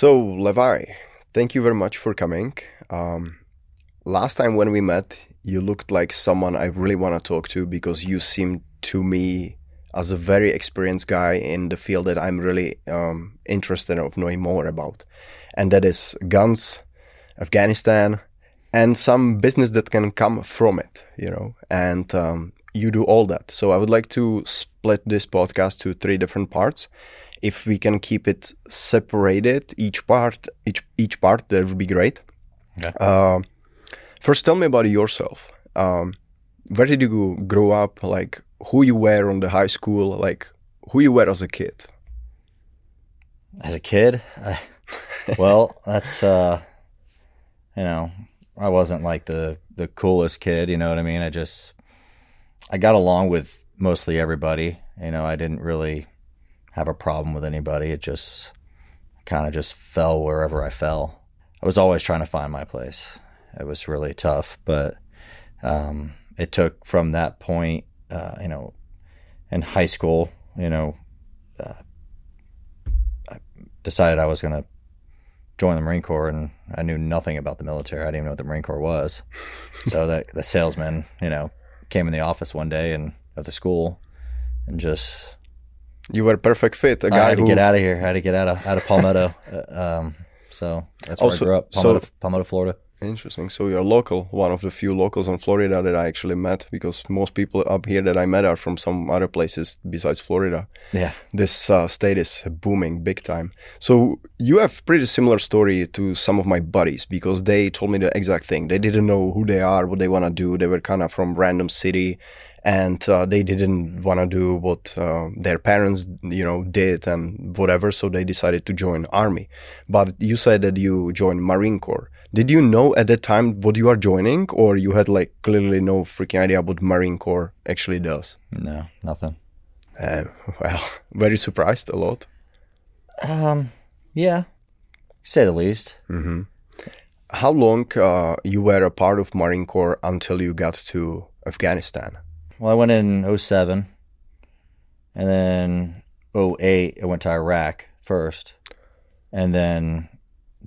So, Levi, thank you very much for coming. Um, last time when we met, you looked like someone I really want to talk to because you seemed to me as a very experienced guy in the field that I'm really um, interested of knowing more about, and that is guns, Afghanistan, and some business that can come from it. You know, and um, you do all that. So I would like to split this podcast to three different parts. If we can keep it separated, each part, each each part, that would be great. Okay. Uh, first, tell me about yourself. Um, where did you grow up? Like who you were on the high school? Like who you were as a kid? As a kid, I, well, that's uh, you know, I wasn't like the the coolest kid. You know what I mean? I just I got along with mostly everybody. You know, I didn't really have a problem with anybody. It just kind of just fell wherever I fell. I was always trying to find my place. It was really tough, but um, it took from that point, uh, you know, in high school, you know, uh, I decided I was going to join the Marine Corps, and I knew nothing about the military. I didn't even know what the Marine Corps was. so the the salesman, you know, came in the office one day and at the school, and just You were a perfect fit. A I guy had to get out of here. I had to get out of out of Palmetto. uh, um, so that's where Also- I grew up, so- Palmetto, Palmetto, Florida. Interesting. So you're local, one of the few locals in Florida that I actually met because most people up here that I met are from some other places besides Florida. Yeah, This uh, state is booming big time. So you have pretty similar story to some of my buddies because they told me the exact thing. They didn't know who they are, what they want to do. They were kind of from random city and uh, they didn't want to do what uh, their parents, you know, did and whatever. So they decided to join army. But you said that you joined Marine Corps. Did you know at that time what you are joining, or you had like clearly no freaking idea what Marine Corps actually does? no, nothing. Uh, well, very surprised a lot. Um, yeah, say the least. hmm How long uh, you were a part of Marine Corps until you got to Afghanistan? Well, I went in 07, and then 08, I went to Iraq first, and then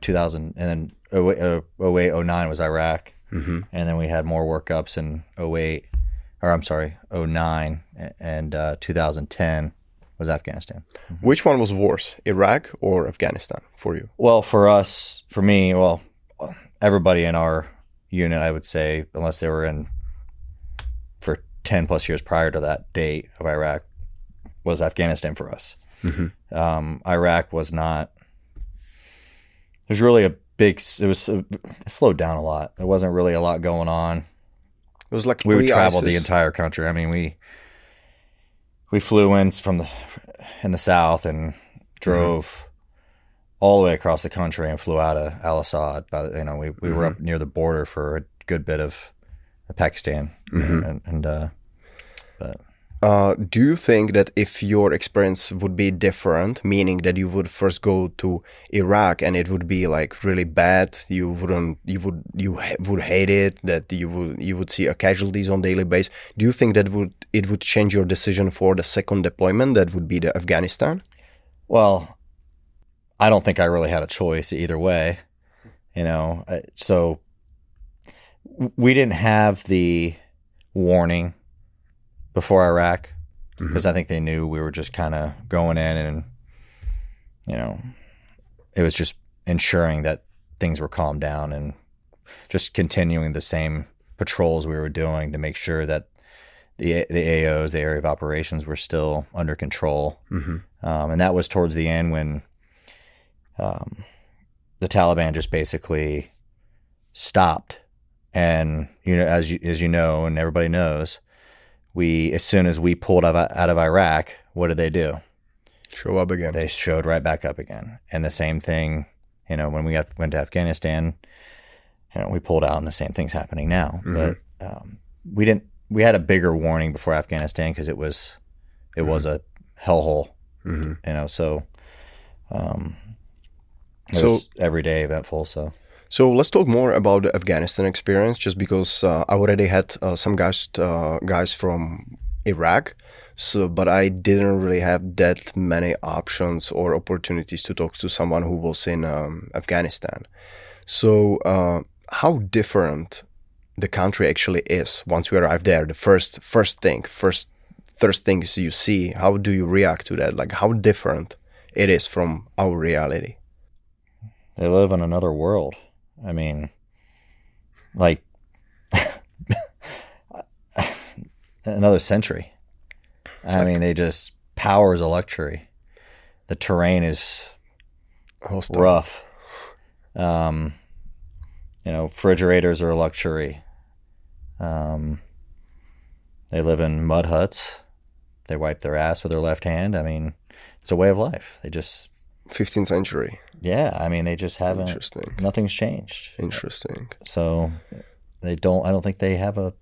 2000, and then 08, uh, 08 09 was Iraq, Mm-hmm. and then we had more workups in 08, or I'm sorry, 09, and uh, 2010 was Afghanistan. Which one was worse, Iraq or Afghanistan for you? Well, for us, for me, well, everybody in our unit, I would say, unless they were in 10 plus years prior to that date of Iraq, was Afghanistan for us. Mhm. Um, Iraq was not, there's really a big, it was, it slowed down a lot. There wasn't really a lot going on It was like we would travel the entire country. I mean, we we flew in from the in the south and drove all the way across the country and flew out of Al Asad. By the, you know, we, we were up near the border for a good bit of Pakistan, Mhm. and, and uh, but Uh, do you think that if your experience would be different, meaning that you would first go to Iraq and it would be like really bad, you wouldn't, you would, you ha- would hate it, that you would, you would see a casualties on daily basis. Do you think that would it would change your decision for the second deployment? That would be the Afghanistan. Well, I don't think I really had a choice either way, you know. So we didn't have the warning before Iraq because I think they knew we were just kind of going in and you know, it was just ensuring that things were calmed down and just continuing the same patrols we were doing to make sure that the the AOs, the area of operations, were still under control hmm um, and that was towards the end when um, the Taliban just basically stopped. And you know, as you as you know, and everybody knows, we as soon as we pulled out of, out of Iraq, what did they do? Show up again. They showed right back up again. And the same thing, you know, when we got, went to Afghanistan, you know, we pulled out, and the same thing's happening now. Mhm. But um, we didn't. We had a bigger warning before Afghanistan because it was, it was a hellhole hmm you know so um it So- was every day eventful so So let's talk more about the Afghanistan experience, just because uh, I already had uh, some guys uh, guys from Iraq. So, but I didn't really have that many options or opportunities to talk to someone who was in um, Afghanistan. So, uh, how different the country actually is once you arrive there? The first first thing, first first things you see, how do you react to that? Like how different it is from our reality? They live in another world. I mean, like another century. I Like- mean, they just power is a luxury. The terrain is Hostile. rough. Um, you know, refrigerators are a luxury. Um, they live in mud huts. They wipe their ass with their left hand. I mean, it's a way of life. They just, 15th century. yeah. I mean, they just haven't. Interesting. Nothing's changed. Interesting. So they don't. I don't think they have a.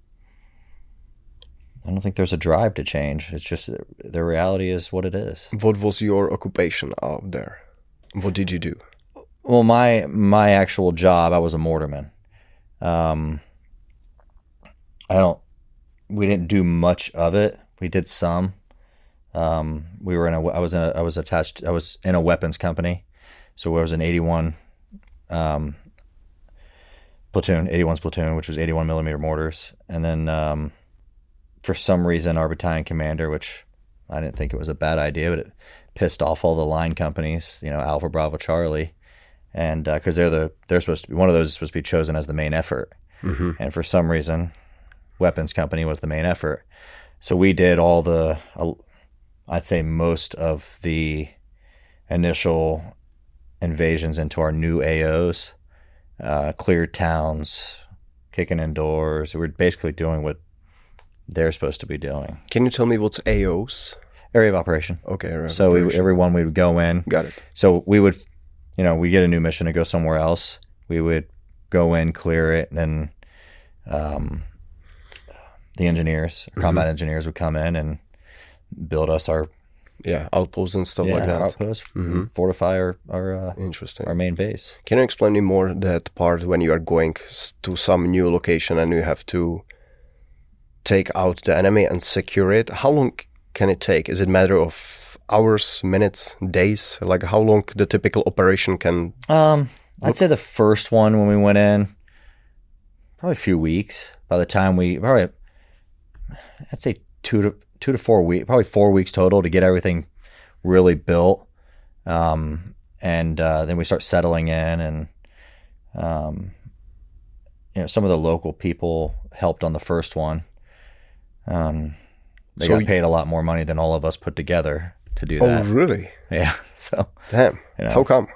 I don't think there's a drive to change. It's just the reality is what it is. What was your occupation out there? What did you do? Well, my my actual job, I was a mortarman. Um, I don't. We didn't do much of it. We did some. Um, we were in a. I was in a. I was attached. I was in a weapons company, so I was an eighty-one um, platoon, 81's platoon, which was eighty-one millimeter mortars, and then um, for some reason, our battalion commander, which I didn't think it was a bad idea, but it pissed off all the line companies. You know, Alpha Bravo Charlie and because they're the they're supposed to be one of those is supposed to be chosen as the main effort, Mm-hmm. and for some reason, weapons company was the main effort. So we did all the, uh, I'd say most of the initial invasions into our new AOs, uh, cleared towns, kicking in doors. We're basically doing what they're supposed to be doing. Can you tell me what's AOs? Area of operation. Okay. right, So we, everyone we would go in, got it. so we would, you know, we get a new mission to go somewhere else. We would go in, clear it, and then um, the engineers, combat engineers, would come in and build us our Yeah, outposts and stuff yeah, like that. outpost, Mhm. fortify our our, uh, Interesting. our main base. Can you explain me more that part when you are going to some new location and you have to take out the enemy and secure it? How long can it take? Is it a matter of hours, minutes, days? Like how long the typical operation can? Um, I'd say the first one when we went in, probably a few weeks. By the time we probably, I'd say two to two to four weeks, probably four weeks total to get everything really built. Um, and uh, then we start settling in, and um, you know, some of the local people helped on the first one. Um, they So got paid a lot more money than all of us put together to do Oh, that. really? Yeah, so Damn. you know. How come?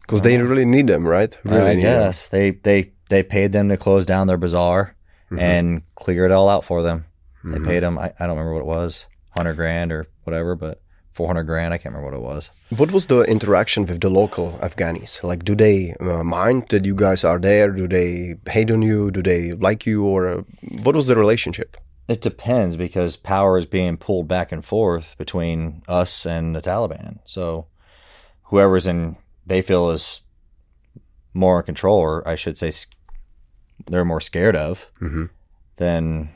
Because they really need them, right? Really I need them. they they they paid them to close down their bazaar Mhm. and clear it all out for them. They Mhm. paid them. I, I don't remember what it was, hundred grand or whatever, but four hundred grand. I can't remember what it was. What was the interaction with the local Afghanis? Like, do they uh, mind that you guys are there? Do they hate on you? Do they like you? Or uh, what was the relationship? It depends because power is being pulled back and forth between us and the Taliban. So whoever's in, they feel is more in control, or I should say, they're more scared of. hmm Then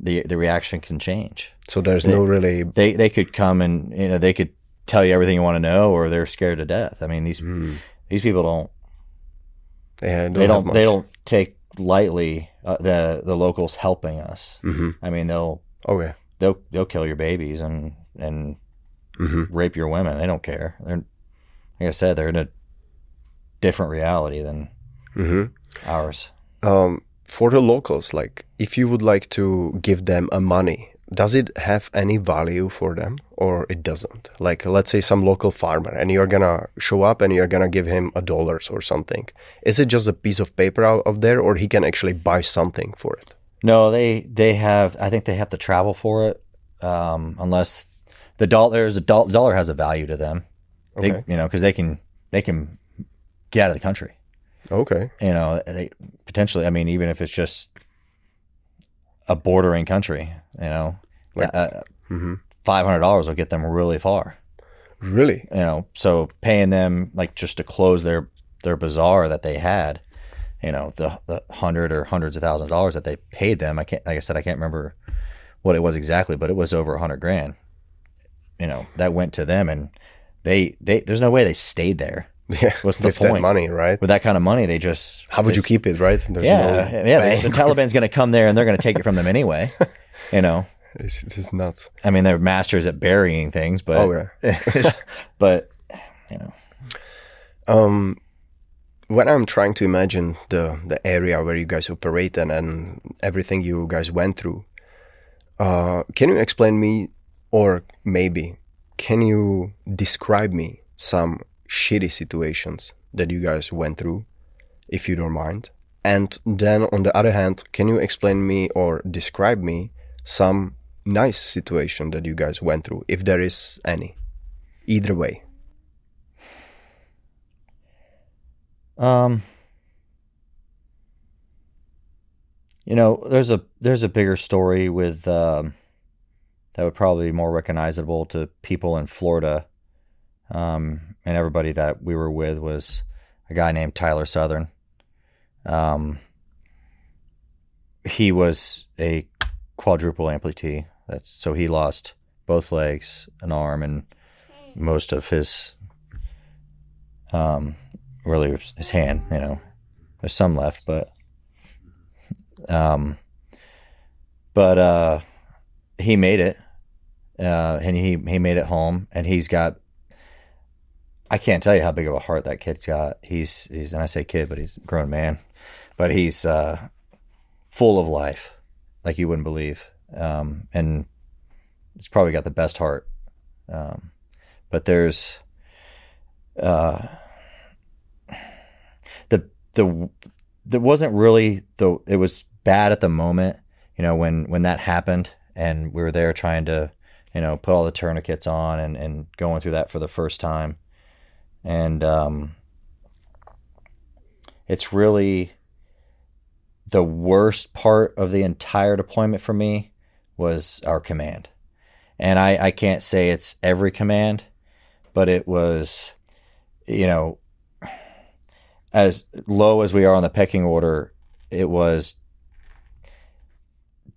the the reaction can change. So there's They- no really. they they could come and you know they could tell you everything you want to know or they're scared to death i mean these Mm, these people don't they don't. they don't they don't take lightly uh, the the locals helping us hmm i mean they'll Okay. they'll they'll kill your babies and and hmm rape your women they don't care they're like i said they're in a different reality than hmm ours Um, for the locals, like, if you would like to give them a money, does it have any value for them, or it doesn't? Like, let's say some local farmer, and you're gonna show up and you're gonna give him a dollars or something. Is it just a piece of paper out of there, or he can actually buy something for it? no they they have i think they have to travel for it um unless the dollar there's a dollar dollar has a value to them they Okay. you know because they can they can get out of the country Okay. you know they potentially i mean even if it's just a bordering country you know Like- uh, hmm $500 will get them really far Really? you know so paying them like just to close their their bazaar that they had you know the the hundred or hundreds of thousands of dollars that they paid them i can't like i said i can't remember what it was exactly, but it was over a hundred grand. You know, that went to them and they, they, there's no way they stayed there Yeah. What's the with that point? money, right? with that kind of money. They just, How would you keep it, right? There's Yeah. no yeah. The, the. Taliban's going to come there and they're going to take it from them anyway. You know, It's, it's nuts. I mean, they're masters at burying things, but, Oh yeah. but, you know, Um, when I'm trying to imagine the the area where you guys operate and, and everything you guys went through, uh, can you explain me, or maybe can you describe me some shitty situations that you guys went through, if you don't mind? And then on the other hand, can you explain me or describe me some nice situation that you guys went through, if there is any? Either way. Um, you know, there's a there's a bigger story with um, that would probably be more recognizable to people in Florida, um, and everybody that we were with was a guy named Tyler Southern. Um, he was a quadruple amputee. That's so he lost both legs, an arm, and most of his um, really his hand. You know, there's some left, but um, but uh, he made it, uh, and he he made it home, and he's got. I can't tell you how big of a heart that kid's got. He's he's and I say kid, but he's a grown man, but he's uh, full of life, like you wouldn't believe, um, and it's probably got the best heart. Um, but there's uh, the the there wasn't really the it was bad at the moment you know when when that happened and we were there trying to you know put all the tourniquets on and and going through that for the first time and um it's really the worst part of the entire deployment for me was our command and i i can't say it's every command but it was you know as low as we are on the pecking order, it was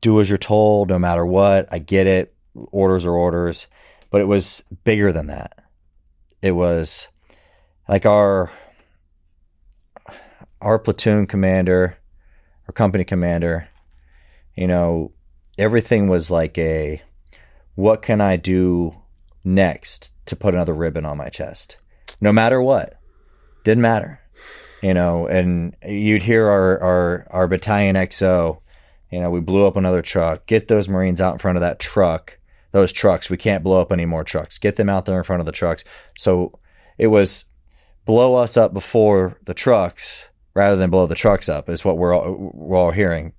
do as you're told, no matter what. I get it. Orders are orders. But it was bigger than that. It was like our our platoon commander, our company commander, you know, everything was like a what can I do next to put another ribbon on my chest? No matter what. Didn't matter you know, and you'd hear our, our, our battalion XO, you know, we blew up another truck. Get those Marines out in front of that truck, those trucks. We can't blow up any more trucks. Get them out there in front of the trucks. So it was blow us up before the trucks rather than blow the trucks up is what we're all, we're all hearing.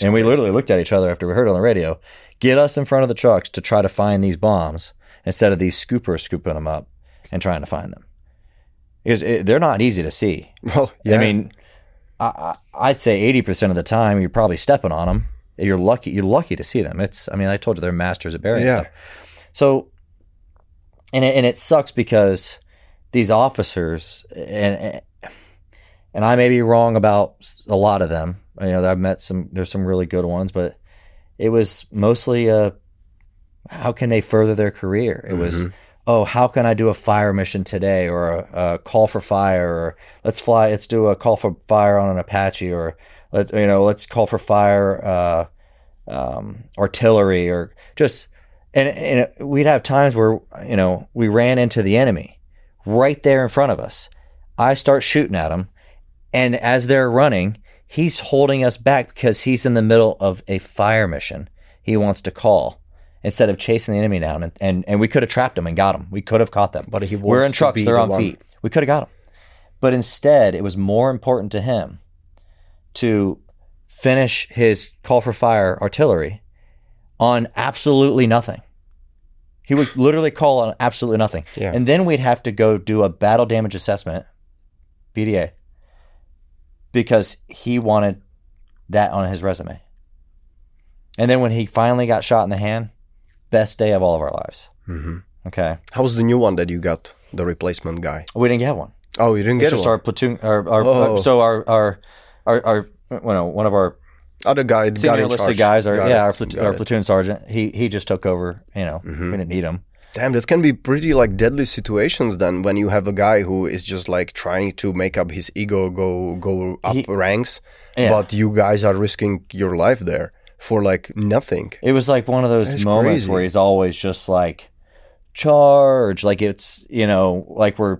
And we literally looked at each other after we heard it on the radio. Get us in front of the trucks to try to find these bombs instead of these scoopers scooping them up and trying to find them. Because it, they're not easy to see. Well, yeah. I mean, I, I'd say eighty percent of the time you're probably stepping on them. You're lucky. You're lucky to see them. It's. I mean, I told you they're masters at burying Yeah. stuff. So, and it, and it sucks because these officers and and I may be wrong about a lot of them. You know, I've met some. There's some really good ones, but it was mostly uh how can they further their career? It was Mhm. oh, how can I do a fire mission today or a, a call for fire or let's fly, let's do a call for fire on an Apache or let's, you know, let's call for fire, uh, um, artillery or just, and, and we'd have times where, you know, we ran into the enemy right there in front of us. I start shooting at him. And as they're running, he's holding us back because he's in the middle of a fire mission. He wants to call instead of chasing the enemy down. And, and, and we could have trapped him and got him. We could have caught them. But he We're in trucks. They're the on one- feet. We could have got him. But instead, it was more important to him to finish his call for fire artillery on absolutely nothing. He would literally call on absolutely nothing. Yeah. And then we'd have to go do a battle damage assessment, BDA, because he wanted that on his resume. And then when he finally got shot in the hand, best day of all of our lives. Mhm. Okay. was the new one that you got? The replacement guy. We didn't get one. Oh, you didn't It's get just one. our platoon, our, our, Oh. so our, our, our, our, you know, one of our Other guy, senior charge. guys are Got yeah it, our, platoon, our platoon sergeant. He he just took over. You know, Mm-hmm. we didn't need him. Damn, that can be pretty like deadly situations then when you have a guy who is just like trying to make up his ego, go go up He- ranks, Yeah. but you guys are risking your life there for like nothing. It was like one of those That's moments crazy. where he's always just like charge, like it's you know like we're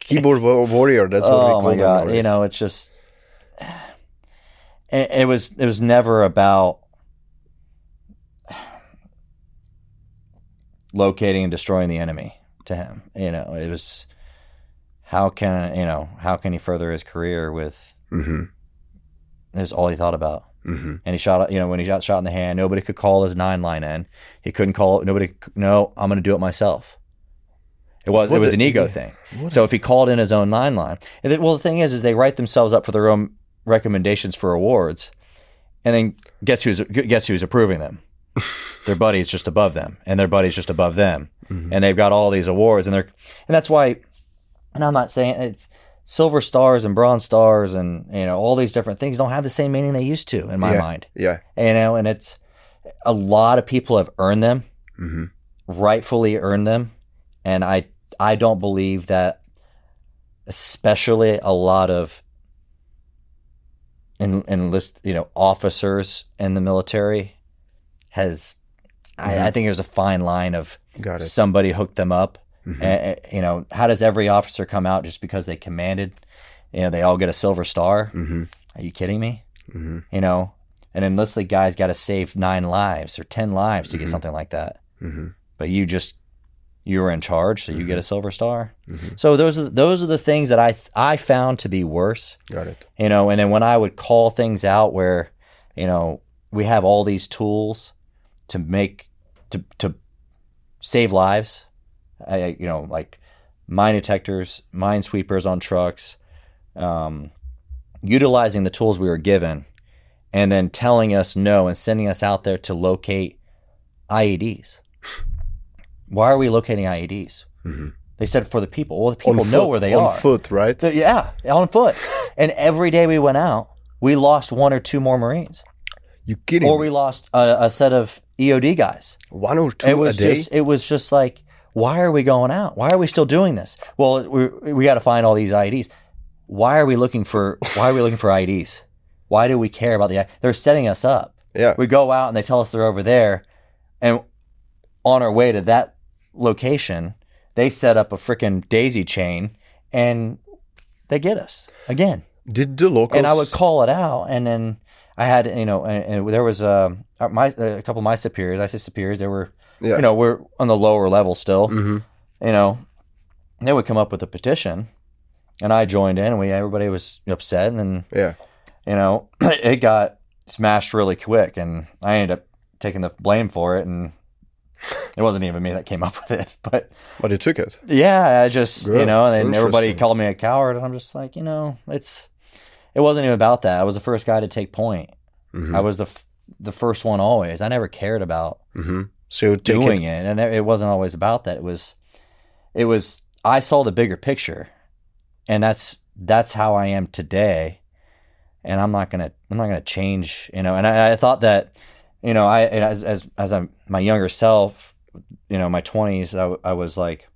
Keyboard warrior, that's what we oh call my god, you know it's just it, it was it was never about locating and destroying the enemy to him. You know, it was how can you know how can he further his career with Mm-hmm. it was all he thought about. Mm-hmm. and he shot you know when he got shot in the hand nobody could call his nine line in he couldn't call nobody no i'm going to do it myself it was What it was a- an ego yeah. thing What so if he called in his own nine line well the thing is is they write themselves up for their own recommendations for awards and then guess who's guess who's approving them their buddy's just above them and their buddy's just above them Mhm. and they've got all these awards and they're and that's why and i'm not saying it's silver stars and bronze stars and you know all these different things don't have the same meaning they used to in my Yeah. mind Yeah. you know and it's a lot of people have earned them Mm-hmm. rightfully earned them and i i don't believe that especially a lot of en- enlist you know officers in the military has I, I think there's a fine line of somebody hooked them up Mhm. Uh, you know how does every officer come out just because they commanded you know they all get a silver star Mm-hmm. are you kidding me Mm-hmm. you know an enlisted guy's got to save nine lives or ten lives to get Mhm. something like that Mm-hmm. but you just you were in charge so you get a silver star Mhm. so those are those are the things that i i found to be worse Got it. you know and then when i would call things out where you know we have all these tools to make to to save lives I, you know like mine detectors minesweepers on trucks um, utilizing the tools we were given and then telling us no and sending us out there to locate ieds why are we locating ieds Mm-hmm. they said for the people well the people know where they on are foot, right? yeah, on foot. and every day we went out, we lost one or two more Marines, You kidding? or me? we lost a, a set of EOD guys. one or two it was a day? just, it was just like, why are we going out? Why are we still doing this? Well, we we got to find all these IEDs. Why are we looking for? Why are we looking for IEDs? Why do we care about the? They're setting us up. yeah. We go out and they tell us they're over there, and on our way to that location, they set up a freaking daisy chain, and they get us again Did the locals? and I would call it out, and then I had you know, and, and there was um, uh, my a couple of my superiors. I say superiors. They were Yeah. you know we're on the lower level still. hmm You know, they would come up with a petition, and I joined in, and we everybody was upset, and then Yeah. you know it got smashed really quick, and I ended up taking the blame for it, and it wasn't even me that came up with it, but But you took it. yeah, I just you know, and everybody called me a coward, and I'm just like, you know, it's it wasn't even about that. I was the first guy to take point. Mhm. I was the f- the first one always. I never cared about hmm So doing it. it, and it wasn't always about that. It was it was I saw the bigger picture, and that's that's how I am today. And I'm not gonna I'm not gonna change, you know. And I, I thought that, you know, I as as as I'm my younger self, you know, my 20s, I, I was like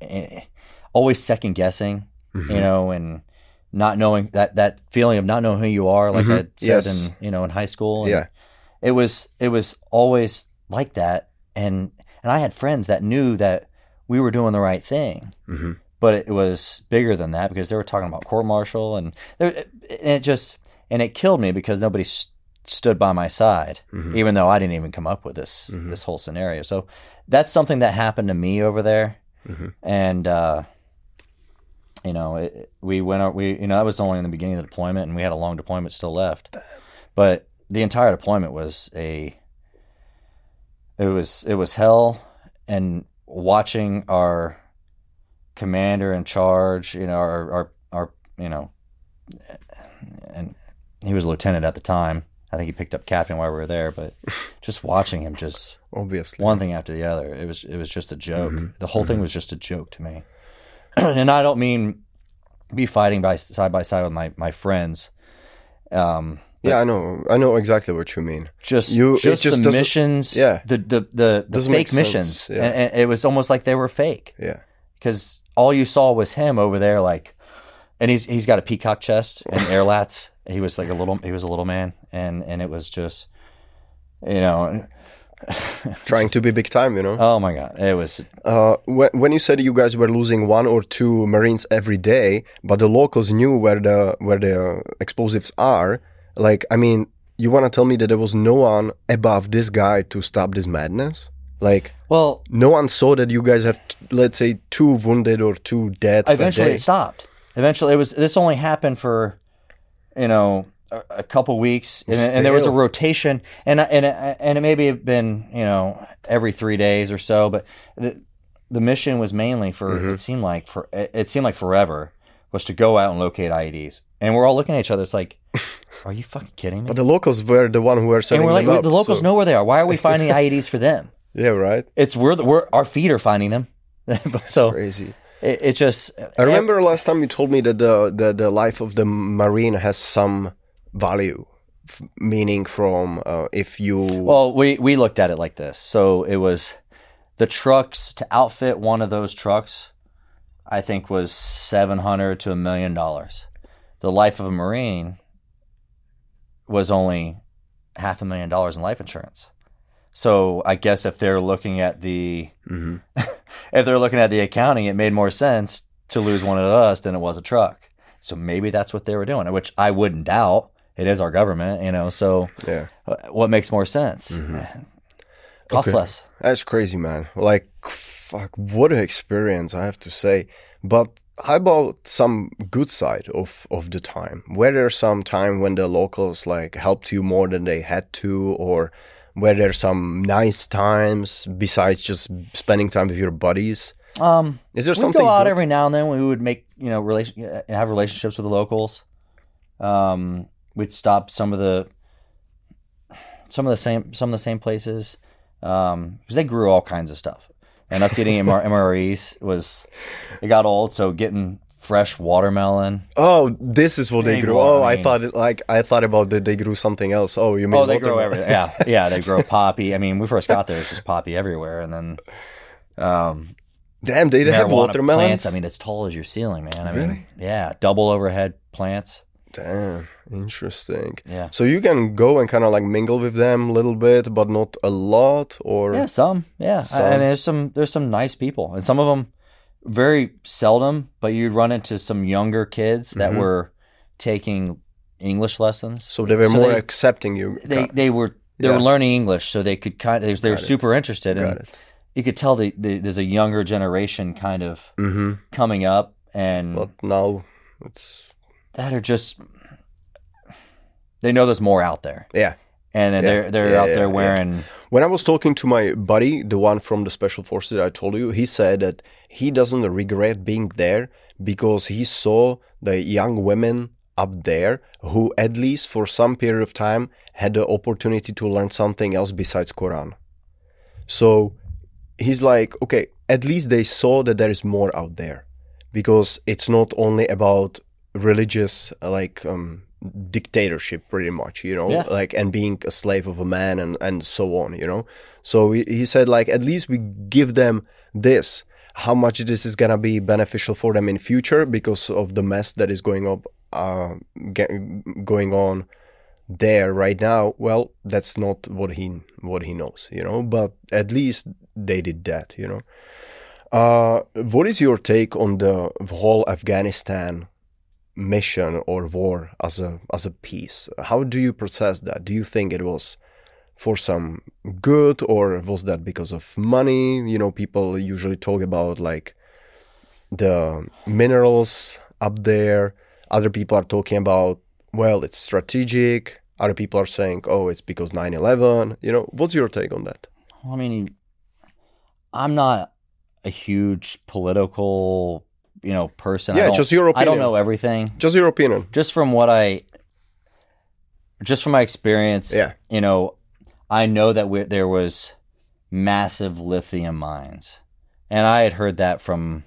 eh, always second guessing, Mhm. you know, and not knowing that that feeling of not knowing who you are, like Mhm. I said Yes. in you know in high school. Yeah. it was it was always like that, and and I had friends that knew that we were doing the right thing, hmm but it was bigger than that because they were talking about court martial and, there, and it just and it killed me because nobody st- stood by my side Mhm. even though I didn't even come up with this Mhm. this whole scenario. So that's something that happened to me over there, Mhm. and uh, you know it, we went out. We you know that was only in the beginning of the deployment, and we had a long deployment still left. But the entire deployment was a it was it was hell, and watching our commander in charge, you know, our our, our you know, and he was a lieutenant at the time. I think he picked up captain while we were there, but just watching him just Obviously. one thing after the other, it was it was just a joke. Mhm. The whole thing was just a joke to me. and I don't mean be fighting by side by side with my my friends, um, Yeah, I know. I know exactly what you mean. Just You- just, just the missions, yeah. the the the, the fake missions, yeah. and, and it was almost like they were fake Yeah. because all you saw was him over there, like, and he's he's got a peacock chest and air lats. He was like a little he was a little man, and and it was just, you know, Trying to be big time, you know. oh my god, it was Uh, when, when you said you guys were losing one or two Marines every day, but the locals knew where the where the explosives are, like I mean, you want to tell me that there was no one above this guy to stop this madness? Like well. no one saw that you guys have, t- let's say, two wounded or two dead. Eventually, it stopped. Eventually, it was this only happened for, you know, a, a couple weeks, and, and there was a rotation, and and it- and it maybe have been you know every three days or so, but the the mission was mainly for Mm-hmm. it seemed like for it it seemed like forever was to go out and locate IEDs, and we're all looking at each other. It's like, are you fucking kidding me? But the locals were the one who were setting and we're like, them up, the locals so- know where they are. Why are we finding IEDs for them? Yeah, right. It's we're the, we're our feet are finding them. so Crazy. it, it just I remember last time you told me that the, the, the life of the marine has some value, f- meaning from uh, if you Well, we we looked at it like this. So it was the trucks to outfit one of those trucks. I think was seven hundred to a million dollars. The life of a marine was only half a million dollars in life insurance. So I guess if they're looking at the Mhm. if they're looking at the accounting, it made more sense to lose one of us than it was a truck. So maybe that's what they were doing, which I wouldn't doubt. It is our government, you know. So yeah, uh, what makes more sense? Cost Okay. less. that's crazy, man. Like fuck, what an experience I have to say. But how about some good side of of the time? Were there some time when the locals like helped you more than they had to, or were there some nice times besides just spending time with your buddies? Um, Is there we something go out good? every now and then. We would make you know relation uh, have relationships with the locals. Um, we'd stop some of the some of the same some of the same places because they grew all kinds of stuff. And us eating MR- MREs was it got old, so getting fresh watermelon. Oh, this is what they They grew. grow, Oh, I thought it like I thought about that they grew something else. Oh, you mean Oh, they grow everything. Yeah, yeah, they grow poppy. I mean, we first got there, it's just poppy everywhere, and then um, Damn, they have marijuana watermelons. plants. I mean, as tall as your ceiling, man. I mean, yeah, double overhead plants. Damn, interesting. Yeah, So you can go and kind of like mingle with them a little bit, but not a lot, or yeah, some. Yeah, I, I Some. mean, there's some there's some nice people, and some of them very seldom, but you'd run into some younger kids that Mhm. were taking English lessons. so they were So more they- accepting you. They they were they Yeah. were learning English, so they could kind of they, they were Got it. super interested, got and it. you could tell the, the, there's a younger generation kind of Mm-hmm. coming up, and But now it's that are just they know there's more out there, yeah. and Yeah. they're they're Yeah, out yeah, there wearing. When I was talking to my buddy, the one from the special forces that I told you, he said that he doesn't regret being there because he saw the young women up there who, at least for some period of time, had the opportunity to learn something else besides Quran. So he's like, okay, at least they saw that there is more out there because it's not only about religious like um dictatorship pretty much you know? Yeah. like and being a slave of a man and and so on you know? So he, he said like at least we give them this. How much this is gonna be beneficial for them in future because of the mess that is going up uh get, going on there right now? Well that's not what he what he knows you know? But at least they did that you know? Uh what is your take on the whole afghanistan mission or war as a as a piece how do you process that? Do you think it was for some good or was that because of money? You know people usually talk about like the minerals up there. Other people are talking about well it's strategic. Other people are saying oh it's because 9-11 you know what's your take on that? I mean, I'm not a huge political, you know, person. I yeah don't- just your opinion. I don't know everything. just your opinion Just from what I, just from my experience, Yeah. you know, I know that we, there was massive lithium mines, and I had heard that from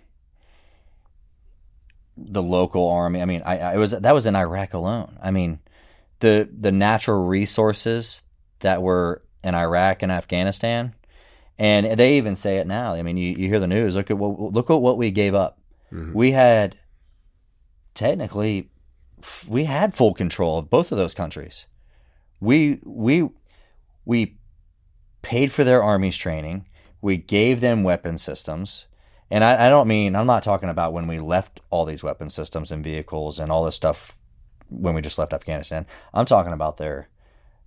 the local army. I mean, I, I it was that was in Iraq alone. I mean, the the natural resources that were in Iraq and Afghanistan, and they even say it now. I mean, you, you hear the news. Look at what look at what we gave up. Mhm. We had technically we had full control of both of those countries. We we we paid for their army's training. We gave them weapon systems. And I, I don't mean I'm not talking about when we left all these weapon systems and vehicles and all this stuff when we just left Afghanistan. I'm talking about their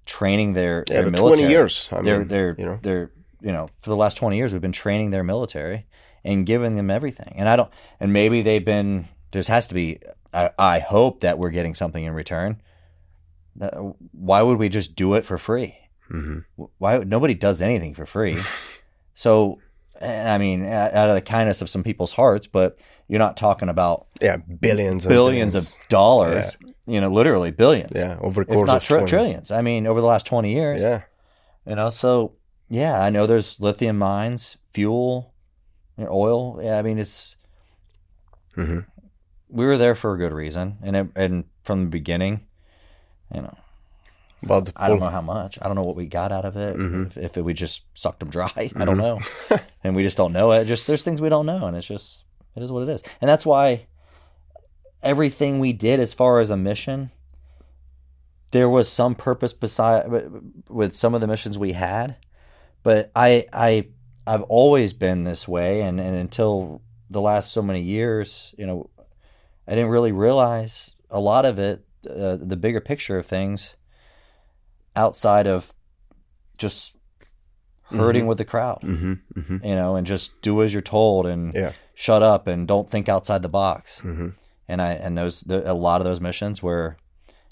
training their, Yeah, their military. twenty years. I they're mean, they're you know. they're you know for the last 20 years we've been training their military and giving them everything. And i don't and maybe they've been there has to be i, I hope that we're getting something in return. Why would we just do it for free? Hmm why nobody does anything for free. So and i mean out of the kindness of some people's hearts but you're not talking about Yeah, billions, and billions of dollars. you know literally billions. Yeah over the if not of tri- trillions. I mean over the last 20 years. Yeah, you know, so yeah, I know there's lithium mines, fuel, know, oil. Yeah, I mean it's hmm we were there for a good reason, and it, and from the beginning, you know, but I don't know how much, I don't know what we got out of it. Mhm. If, if it, we just sucked them dry, I don't Mhm. know, and we just don't know it. Just there's things we don't know, and it's just it is what it is, and that's why everything we did as far as a mission. There was some purpose beside with some of the missions we had, but I I I've always been this way, and, and until the last so many years, you know, I didn't really realize a lot of it, uh, the bigger picture of things, outside of just herding with the crowd, hmm hmm you know, and just do as you're told and Yeah. shut up and don't think outside the box. hmm And I and those the, a lot of those missions where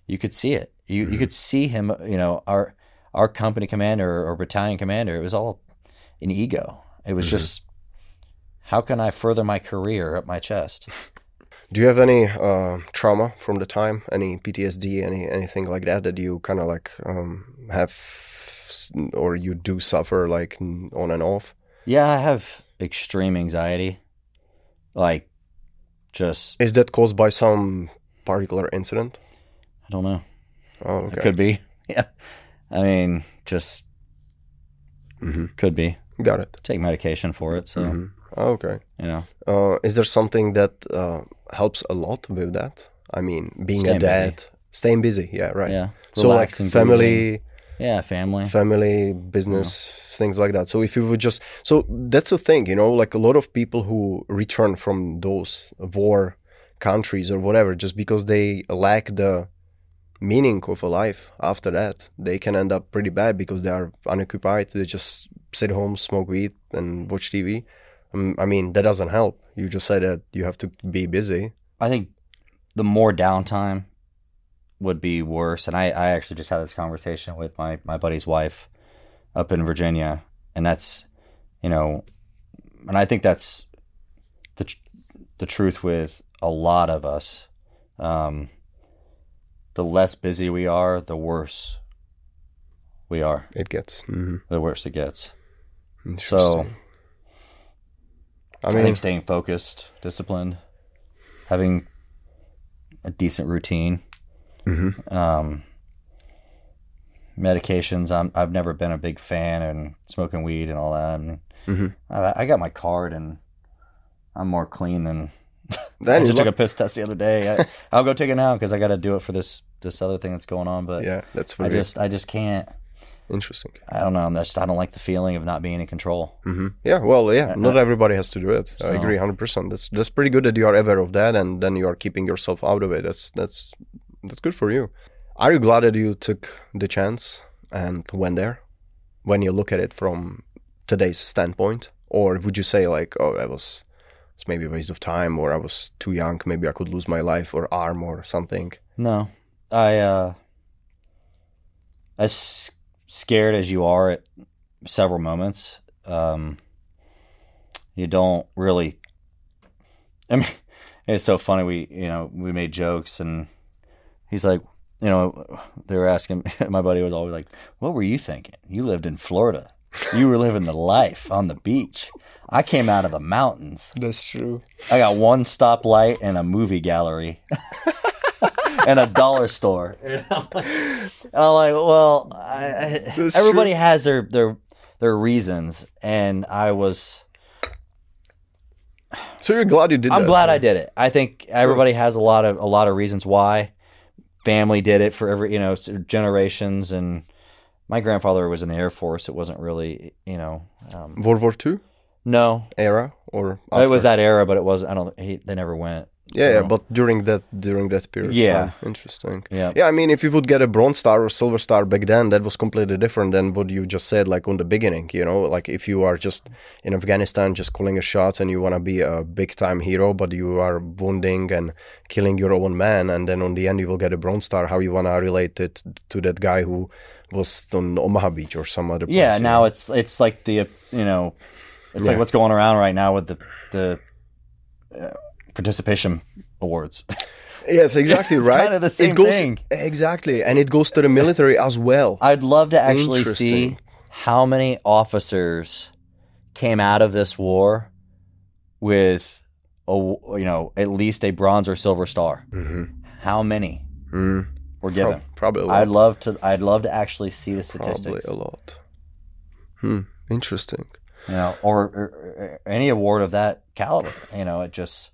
you could see it, you Mm-hmm. you could see him, you know, our our company commander or battalion commander. It was all an ego. It was Mm-hmm. just how can I further my career up my chest? Do you have any uh, trauma from the time? Any PTSD? Any anything like that that you kind of like um, have, or you do suffer like on and off? Yeah, I have extreme anxiety. Like just Is that caused by some particular incident? I don't know. Oh, It could be. Yeah. I mean, just hmm could be. Got it. Take medication for it, so Mhm. Oh, okay. you know. Uh, is there something that uh, helps a lot with that? I mean, being Staying a busy. dad, staying busy. Yeah, right. Yeah. So like family. Yeah, family. family, business, things like that. So if you would just, so that's the thing, you know, like a lot of people who return from those war countries or whatever, just because they lack the meaning of a life after that, they can end up pretty bad because they are unoccupied. They just sit home, smoke weed, and watch TV. Um, I mean, that doesn't help. You just said that you have to be busy. I think the more downtime would be worse. And I, I actually just had this conversation with my, my buddy's wife up in Virginia. And that's, you know, and I think that's the, the truth with a lot of us. Um, the less busy we are, the worse we are, It gets. mhm. the worse it gets. So. I I, think staying focused, disciplined, having a decent routine, mhm. um, medications. I'm, I've never been a big fan and smoking weed and all that. I, mean, Mhm. I, I got my card and I'm more clean than. I just took a piss test the other day. I, I'll go take it now because I got to do it for this this other thing that's going on. But yeah, that's I very just I just can't. interesting. I don't know. I'm just I don't like the feeling of not being in control. hmm Yeah, well, yeah, Uh, not uh, everybody has to do it. I agree, hundred percent. That's that's pretty good that you are aware of that, and then you are keeping yourself out of it. That's that's that's good for you. Are you glad that you took the chance and went there? When you look at it from today's standpoint, or would you say like, oh, that was it's maybe a waste of time, or I was too young, maybe I could lose my life or arm or something. No, I uh, as scared as you are at several moments, um, you don't really. I mean, it's so funny. We you know we made jokes and he's like, you know, they were asking. My buddy was always like, "What were you thinking? You lived in Florida. You were living the life on the beach. I came out of the mountains. That's true. I got one stoplight and a movie gallery. and a dollar store. And I'm like, and I'm like well, I, I, everybody true. has their their their reasons, and I was. So you're glad you did I'm that. glad I did it. I think everybody has a lot of a lot of reasons why. Family did it for every you know generations, and my grandfather was in the Air Force. It wasn't really you know um, World War II no. era or It was that era, but it was I don't. He, they never went. Yeah, yeah, but during that during that period. Yeah. time. interesting. yeah. Yeah, I mean, if you would get a bronze star or silver star back then, that was completely different than what you just said, like on the beginning. You know, like if you are just in Afghanistan, just calling a shot, and you want to be a big time hero, but you are wounding and killing your own man, and then on the end you will get a bronze star. How you want to relate it to that guy who was on Omaha Beach or some other place? Yeah, now know? it's it's like the you know, it's Yeah. like what's going around right now with the the uh, participation awards. yes, exactly It's right. kinda the same goes, thing. Exactly, and it goes to the military as well. I'd love to actually see how many officers came out of this war with a you know at least a bronze or silver star. hmm How many Mm. were given? Probably a lot. I'd love to. I'd love to actually see the statistics. Probably a lot. Hmm. Interesting. you know, or, or, or any award of that caliber. You know, it just,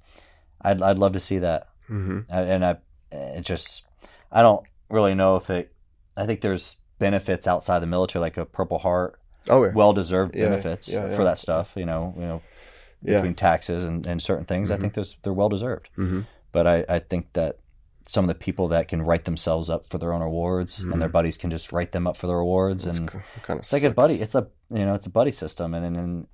I'd, I'd love to see that. hmm I- And I, it just, I don't really know if it, I think there's benefits outside the military, like a Purple Heart, Oh yeah. well deserved Yeah, benefits yeah, for that stuff, you know, you know, between taxes and, and certain things. I Mhm. think there's, they're well deserved. hmm But I, I think that some of the people that can write themselves up for their own awards and their Mhm. buddies can just write them up for their awards It's and kind of it's like a buddy. It's a you know, it's a buddy system, and and, and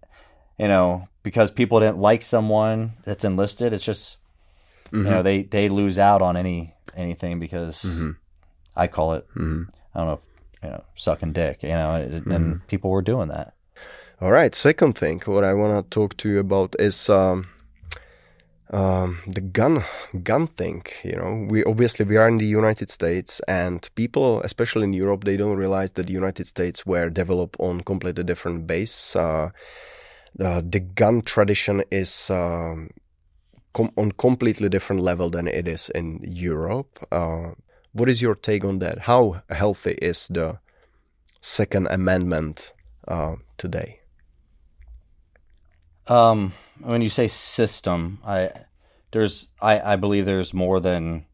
you know because people didn't like someone that's enlisted, it's just you know they they lose out on any anything because hmm I call it hmm I don't know you know sucking dick, you know, and Mm-hmm. people were doing that. All right. Second thing, what I want to talk to you about is um, um, the gun gun thing. You know, we obviously we are in the United States, and people, especially in Europe, they don't realize that the United States were developed on completely different base. Uh, uh, the gun tradition is um, com- on completely different level than it is in Europe. Uh, what is your take on that? How healthy is the Second Amendment uh, today? Um, when you say system, I there's I I believe there's more than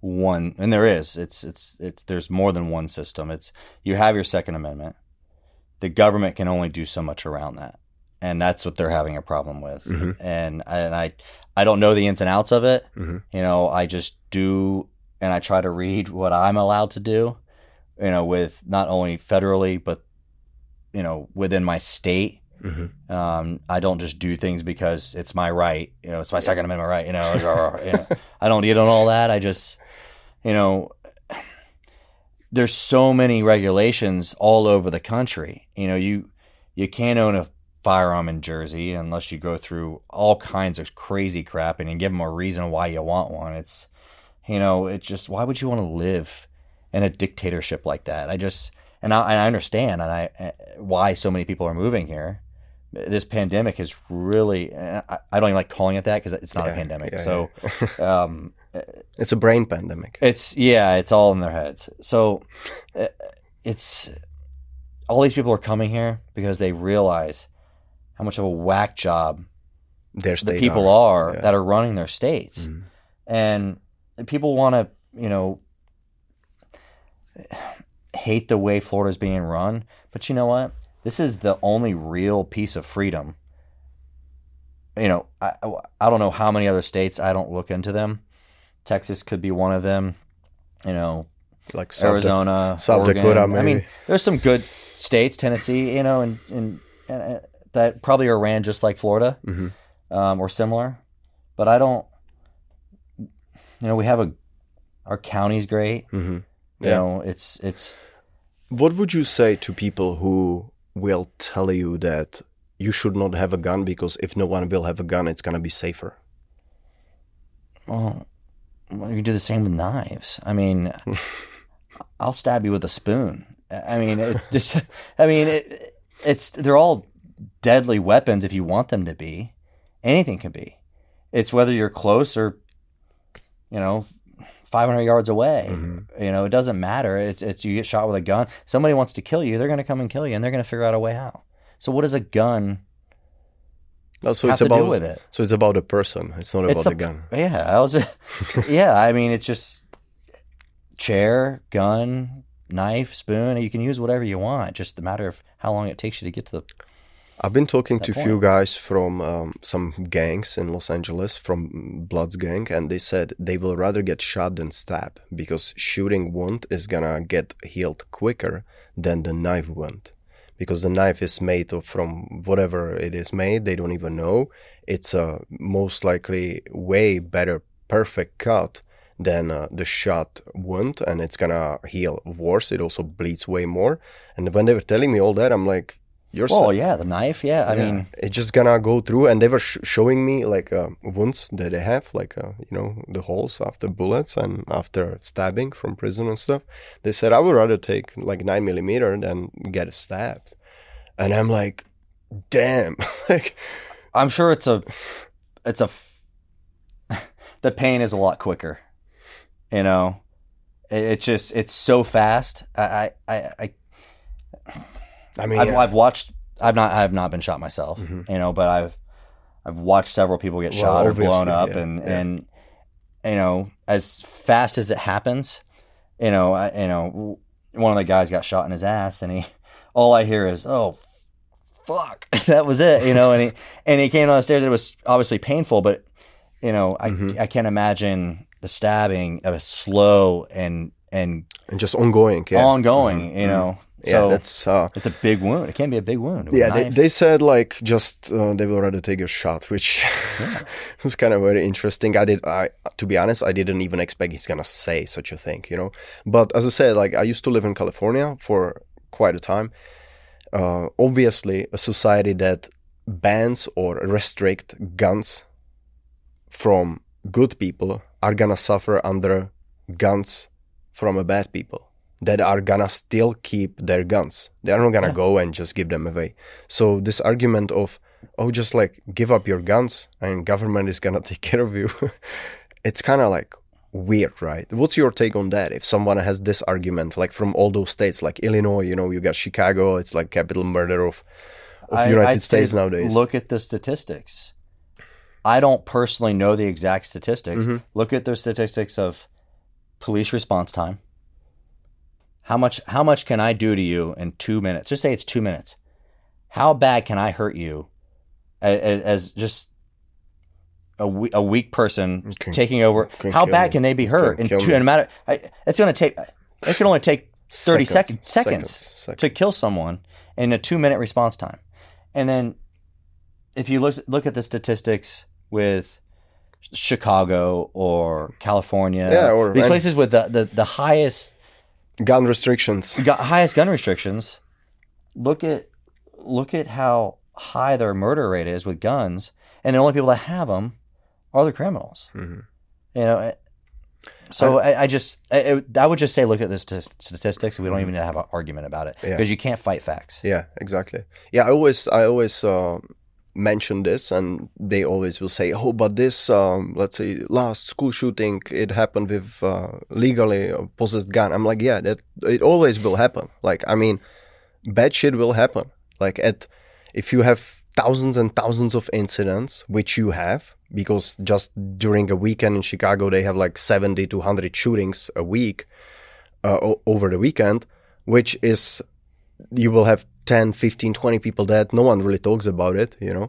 one, and there is. It's it's it's there's more than one system. It's you have your Second Amendment. The government can only do so much around that, and that's what they're having a problem with. Mhm. And and I I don't know the ins and outs of it. Mhm. You know, I just do, and I try to read what I'm allowed to do. You know, with not only federally but you know within my state Mm-hmm. um, I don't just do things because it's my right. You know, it's my Second Amendment right. You know, you know, I don't get on all that. I just, you know, there's so many regulations all over the country. You know, you you can't own a firearm in Jersey unless you go through all kinds of crazy crap and you give them a reason why you want one. It's, you know, it's just why would you want to live in a dictatorship like that? I just and I, and I understand and I uh, why so many people are moving here this pandemic is really I, I don't even like calling it that because it's not a pandemic yeah, so yeah. um it's a brain pandemic. it's yeah it's all in their heads so uh, it's all these people are coming here because they realize how much of a whack job Their the people are, yeah. that are running their states Mhm. and people want to you know hate the way Florida's being run but you know what this is the only real piece of freedom you know I, I don't know how many other states I don't look into them Texas could be one of them you know like South Arizona South Oregon. Dakota, I mean there's some good states Tennessee you know and, and, and that probably are ran just like Florida hmm um, or similar. But I don't. You know, we have a our county's great. hmm You know, it's it's What would you say to people who will tell you that you should not have a gun because if no one will have a gun, it's gonna be safer? well, you do the same with knives. I mean, I'll stab you with a spoon. I mean, it just. I mean, it, it's they're all deadly weapons if you want them to be. Anything can be. It's whether you're close or, you know, 500 yards away. Mhm. You know, it doesn't matter. It's it's you get shot with a gun. Somebody wants to kill you, they're going to come and kill you, and they're going to figure out a way how. So what does a gun No, so it's about with it? so it's about a person. It's not about It's the a- gun. Yeah, I was. yeah, I mean, it's just chair, gun, knife, spoon. You can use whatever you want. Just the matter of how long it takes you to get to the. I've been talking to a point. few guys from um, some gangs in Los Angeles, from Bloods gang, and they said they will rather get shot than stab because shooting wound is gonna get healed quicker than the knife wound. Because the knife is made of from whatever it is made, they don't even know. It's a most likely way better perfect cut than uh, the shot wound, and it's gonna heal worse. It also bleeds way more. And when they were telling me all that, I'm like, "You're so- Well, yeah, the knife. Yeah, I yeah. mean, it's just gonna go through and they were sh- showing me like uh, wounds that they have like uh, you know the holes after bullets and after stabbing from prison and stuff they said i would rather take like 9 millimeter than get stabbed and i'm like damn like I'm sure it's a, it's a, f- the pain is a lot quicker. You know, it, it just it's so fast. I I I, I i mean I've, yeah. I've watched. I've not. I've not been shot myself. Mhm. You know, but I've I've watched several people get Well, shot or blown up, yeah, and yeah. and you know, as fast as it happens, you know, I, you know, one of the guys got shot in his ass, and he, all I hear is, "Oh, fuck," that was it, you know, and he and he came down the stairs. It was obviously painful, but you know, I Mhm. I can't imagine the stabbing of a slow and and and just ongoing yeah ongoing, Mhm, you know. Yeah So that's uh it's a big wound. It can be a big wound. yeah they, they said like just uh, they will rather take a shot which was kind of very interesting. I did i to be honest i didn't even expect he's gonna say such a thing you know? But as i said like i used to live in california for quite a time. Uh, obviously a society that bans or restrict guns from good people are gonna suffer under guns from a bad people that are gonna still keep their guns. They are not gonna Yeah. go and just give them away. So this argument of oh just like give up your guns and government is gonna take care of you, it's kind of like weird, right? What's your take on that? If someone has this argument, like from all those states, like Illinois, you know, you got Chicago, it's like capital murder of of I- United I'd States nowadays. Look at the statistics. I don't personally know the exact statistics. Mhm. Look at the statistics of police response time. How much how much can I do to you in 2 minutes? Just say it's 2 minutes. How bad can I hurt you as, as just a, we- a weak person Can- taking over? How bad me. can they be hurt Can in two in a matter I, it's going to take it can only take 30 seconds seconds, seconds. to kill someone in a two minute response time. And then if you look look at the statistics with Chicago or California, Yeah, or- these places with the, the, the highest gun restrictions. got highest gun restrictions, look at look at how high their murder rate is with guns, and the only people that have them are the criminals. Mhm. You know, so I, I just I, I would just say look at the statistics. We don't even need to have an argument about it Mm-hmm. Yeah. because you can't fight facts. Yeah, exactly. Yeah, I always I always uh, mention this, and they always will say, "Oh, but this, um, let's say, last school shooting, it happened with uh, legally possessed gun." I'm like, yeah, that it always will happen. Like, I mean, bad shit will happen. Like, at if you have thousands and thousands of incidents, which you have, because just during a weekend in Chicago, they have like 70 to 100 shootings a week uh, over the weekend, which is you will have 10 15 20 people dead no one really talks about it you know?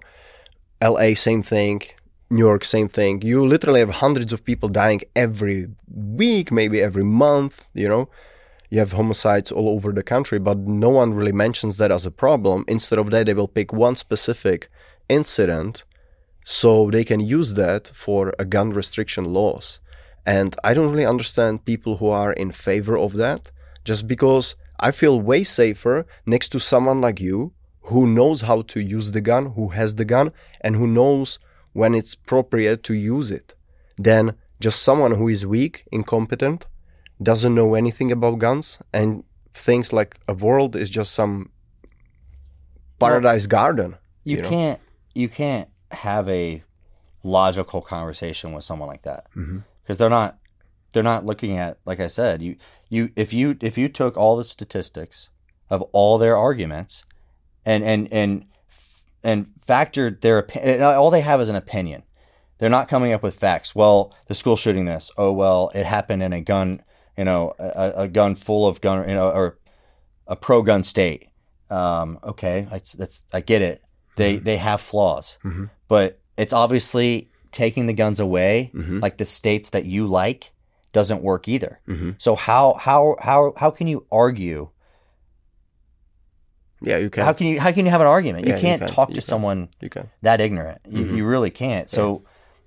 La same thing. New york same thing. You literally have hundreds of people dying every week maybe every month you know? You have homicides all over the country but no one really mentions that as a problem. Instead of that they will pick one specific incident so they can use that for a gun restriction laws. And i don't really understand people who are in favor of that just because I feel way safer next to someone like you who knows how to use the gun, who has the gun, and who knows when it's appropriate to use it than just someone who is weak, incompetent, doesn't know anything about guns, and thinks like a world is just some paradise garden. You, You know? can't you can't have a logical conversation with someone like that mm-hmm. because they're not they're not looking at like I said, you you if you if you took all the statistics of all their arguments and and and and factored their opinion, all they have is an opinion. They're not coming up with facts. Well, the school shooting this. Oh well, it happened in a gun, you know, a, a gun full of gun, you know, or a pro gun state. Um, okay, that's, that's I get it. They Mm-hmm. they have flaws, but it's obviously taking the guns away, Mm-hmm. like the states that you like, doesn't work either. Mm-hmm. So how how how how can you argue? Yeah, you can. How can you how can you have an argument? Yeah, you you can't can. talk You to can. someone you can. that ignorant. You, Mhm. you really can't. So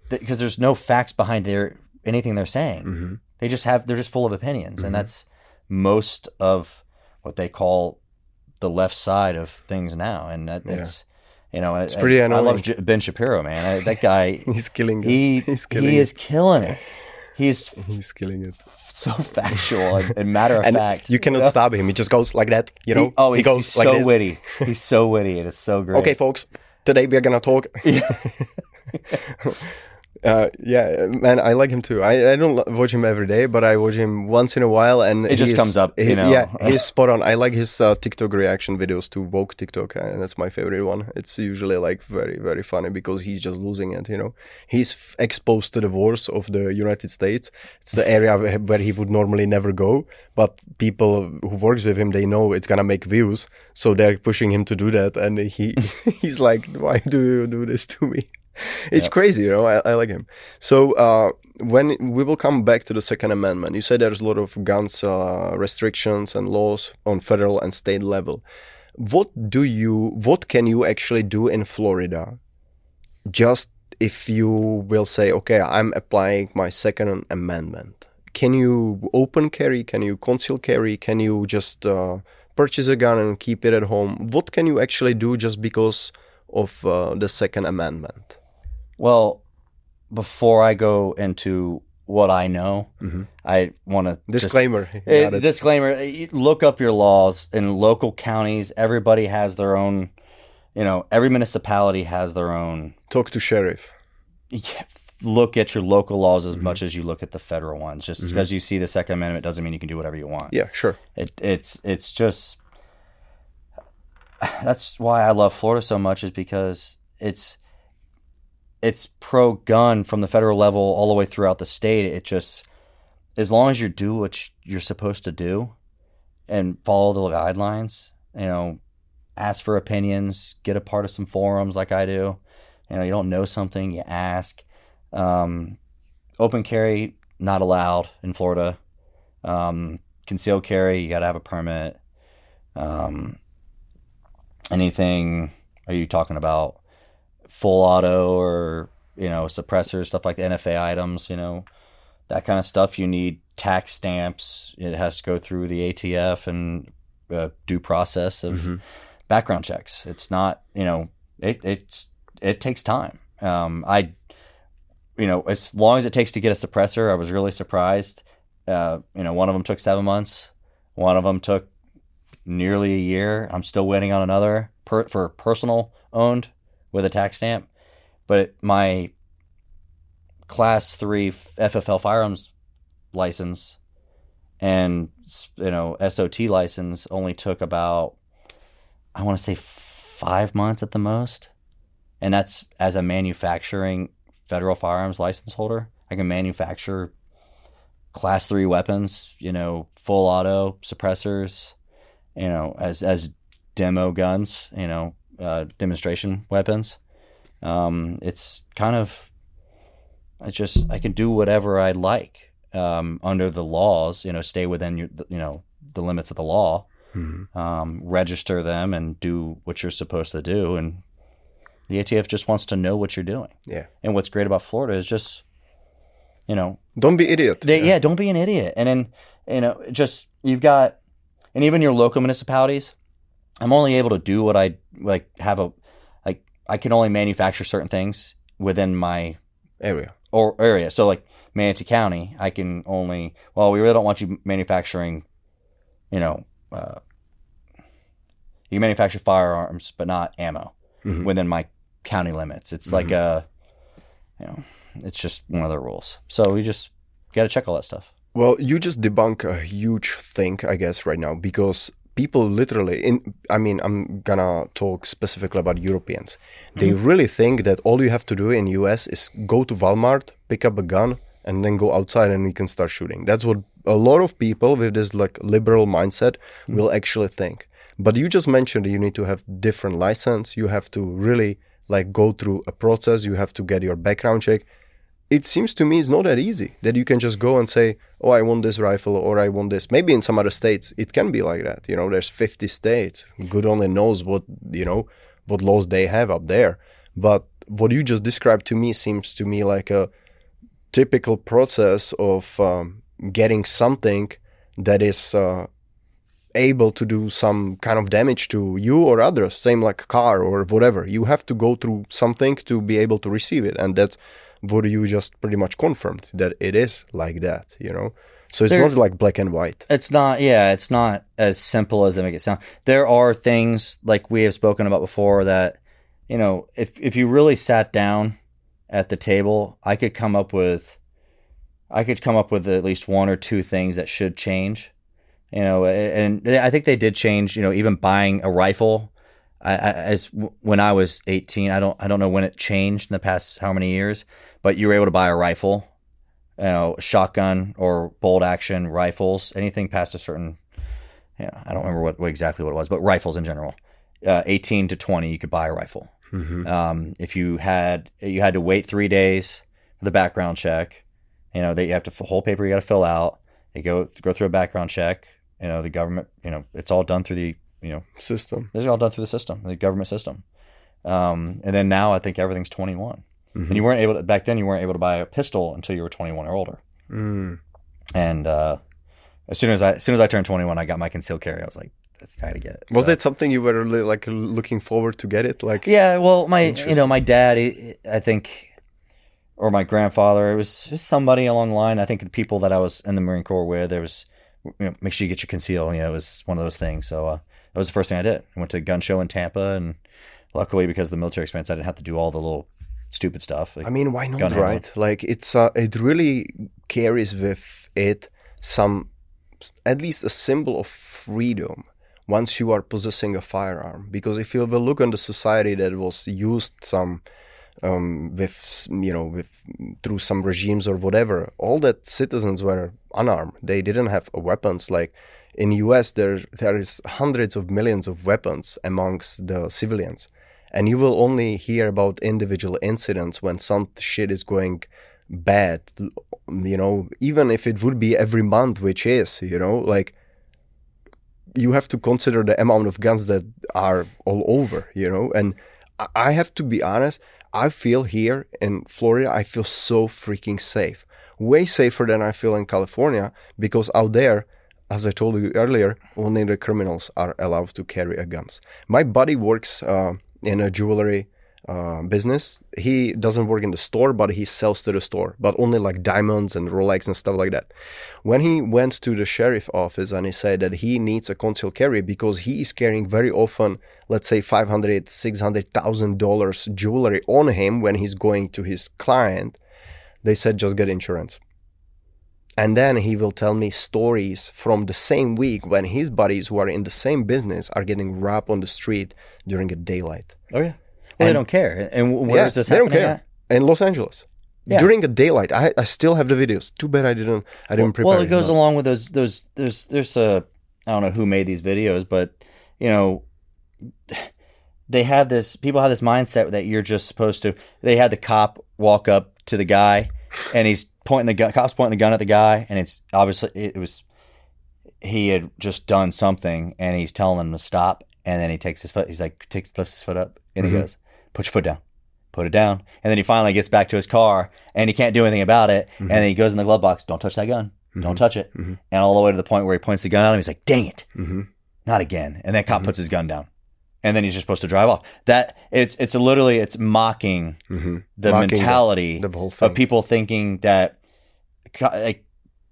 because there's no facts behind their anything they're saying. Mm-hmm. They just have they're just full of opinions, and that's most of what they call the left side of things now. And that, Yeah. you know it's pretty I, I love. J- Ben Shapiro, man. I, that guy, He's killing it. he He's killing he it. is killing it. He's He's killing it. so factual and, and matter of And fact. you cannot know? stop him. He just goes like that. You know. He, oh, he goes he's like so this. witty. He's so witty, and it's so great. Okay, folks. Today we are gonna talk. Uh, yeah, man, I like him too. I, I don't watch him every day, but I watch him once in a while, and It just comes up, you he- know. Yeah, he's spot on. I like his uh, TikTok reaction videos to woke TikTok, and that's my favorite one. It's usually like very very funny because he's just losing it. You know, he's f- exposed to the wars of the United States. It's the area where where he would normally never go, but people who works with him they know it's gonna make views, so they're pushing him to do that, and he he's like, why do you do this to me? It's crazy, you know. I, I like him. So uh, when we will come back to the Second Amendment, you say there's a lot of guns uh, restrictions and laws on federal and state level. What do you? What can you actually do in Florida? Just if you will say, okay, I'm applying my Second Amendment. Can you open carry? Can you conceal carry? Can you just uh, purchase a gun and keep it at home? What can you actually do just because of uh, the Second Amendment? Well, before I go into what I know, Mhm. I want to Disclaimer. Got it. disclaimer: eh, Look up your laws in local counties. Everybody has their own. You know, every municipality has their own. Talk to sheriff. Yeah, look at your local laws Mm-hmm. as much as you look at the federal ones. Just because you see the Second Amendment doesn't mean you can do whatever you want. Yeah, sure. It, it's it's just that's why I love Florida so much is because it's it's pro gun from the federal level all the way throughout the state. It just as long as you do what you're supposed to do and follow the guidelines, you know, ask for opinions, get a part of some forums like I do. You know, you don't know something, you ask. Um, open carry not allowed in Florida. Um, concealed carry, you got to have a permit. Um, anything? Are you talking about full auto or you know suppressors, stuff like the NFA items? You know that kind of stuff. You need tax stamps. It has to go through the ATF and uh, due process of Mhm. background checks. It's not you know it it's it takes time. Um, I you know as long as it takes to get a suppressor, I was really surprised. Uh, you know, one of them took seven months. One of them took nearly a year. I'm still waiting on another per, for personal owned with a tax stamp. But my class three FFL firearms license and you know SOT license only took about I want to say five months at the most, and that's as a manufacturing federal firearms license holder. I can manufacture class three weapons, you know, full auto suppressors, you know, as as demo guns, you know, uh, demonstration weapons. Um, it's kind of, I just I can do whatever I like um, under the laws, you know, stay within your you know the limits of the law, Mhm. um, register them, and do what you're supposed to do. And the ATF just wants to know what you're doing. Yeah. And what's great about Florida is just, you know, Don't be idiot. they, yeah. don't be an idiot. And then, you know, just you've got, and even your local municipalities, I'm only able to do what I like. Have a like I can only manufacture certain things within my Area. or area. So like Manatee County, I can only. Well, we really don't want you manufacturing. You know, uh, you manufacture firearms, but not ammo Mhm. within my county limits. It's like a, you know, it's just one of the rules. So we just got to check all that stuff. Well, you just debunk a huge thing, I guess, right now because people literally in I mean, I'm gonna talk specifically about Europeans. They mm-hmm. really think that all you have to do in US is go to Walmart, pick up a gun, and then go outside and you can start shooting. That's what a lot of people with this like liberal mindset mm-hmm. will actually think. But you just mentioned that you need to have different license. You have to really like go through a process. You have to get your background check it seems to me it's not that easy that you can just go and say, "Oh, I want this rifle," or "I want this." Maybe in some other states it can be like that. You know, there's 50 states. Good only knows what you know what laws they have up there. But what you just described to me seems to me like a typical process of um, getting something that is uh, able to do some kind of damage to you or others. Same like a car or whatever. You have to go through something to be able to receive it, and that's what you just pretty much confirmed that it is like that, you know? So it's There- not like black and white. It's not, yeah, it's not as simple as they make it sound. There are things like we have spoken about before that, you know, if if you really sat down at the table, I could come up with, I could come up with at least one or two things that should change. You know, and I think they did change. You know, even buying a rifle. I, I, as when I was 18, I don't I don't know when it changed in the past how many years, but you were able to buy a rifle you know, shotgun or bolt action rifles, anything past a certain, you know, I don't remember what, what exactly what it was, but rifles in general, uh, 18 to 20, you could buy a rifle. hmm Um, if you had, you had to wait three days for the background check, you know, that you have to, whole paper you got to fill out, you go, go through a background check, you know, the government, you know, it's all done through the, you know, System. it's all done through the system, the government system. Um, and then now I think everything's 21. Mhm. And you weren't able to, back then you weren't able to buy a pistol until you were 21 or older Mm. and uh, as soon as I as soon as I turned 21, I got my concealed carry. I was like, I gotta get it. Was So- that something you were really, like looking forward to get it? Like, Yeah, well, my you know my dad, he- I think, or my grandfather, it was somebody along the line. I think the people that I was in the Marine Corps with, there was, you know, make sure you get your conceal. You know, it was one of those things. So uh, that was the first thing I did. I went to a gun show in Tampa, and luckily because of the military expense, I didn't have to do all the little stupid stuff. Like, I mean, why not, Gun handling. right? Like, it's uh, it really carries with it some, at least a symbol of freedom once you are possessing a firearm. Because if you a look on the society that was used some um, with you know with through some regimes or whatever, all that citizens were unarmed. They didn't have weapons. Like in U.S., there there is hundreds of millions of weapons amongst the civilians, and you will only hear about individual incidents when some shit is going bad. You know, even if it would be every month, which is you know like you have to consider the amount of guns that are all over, you know. And I- have to be honest, I feel here in Florida, I feel so freaking safe. Way safer than I feel in California because out there, as I told you earlier, only the criminals are allowed to carry a guns. My buddy works uh, in a jewelry uh, business. He doesn't work in the store, but he sells to the store, but only like diamonds and Rolex and stuff like that. When he went to the sheriff office and he said that he needs a concealed carry because he is carrying very often, let's say five hundred, six hundred thousand dollars jewelry on him when he's going to his client, they said just get insurance. And then he will tell me stories from the same week when his buddies who are in the same business are getting robbed on the street during a daylight. oh yeah, well, they don't care. And where Yeah, is this they don't happening care. In Los Angeles. Yeah. During a daylight. I, I still have the videos. Too bad I didn't I didn't prepare. Well, it goes enough. along with those those there's there's a I don't know who made these videos, but you know they have this people have this mindset that you're just supposed to they had the cop walk up to the guy and he's pointing the gun cop's pointing the gun at the guy and it's obviously it was he had just done something and he's telling him to stop and then he takes his foot he's like takes lifts his foot up and Mhm. he goes put your foot down. Put it down. And then he finally gets back to his car and he can't do anything about it Mhm. and then he goes in the glove box don't touch that gun. Don't Mhm. touch it. Mhm. and all the way to the point where he points the gun at him he's like dang it. Hmm not again. And that cop puts his gun down and then he's just supposed to drive off that it's it's literally it's mocking hmm the Mocking mentality The thing. of people thinking that co- like,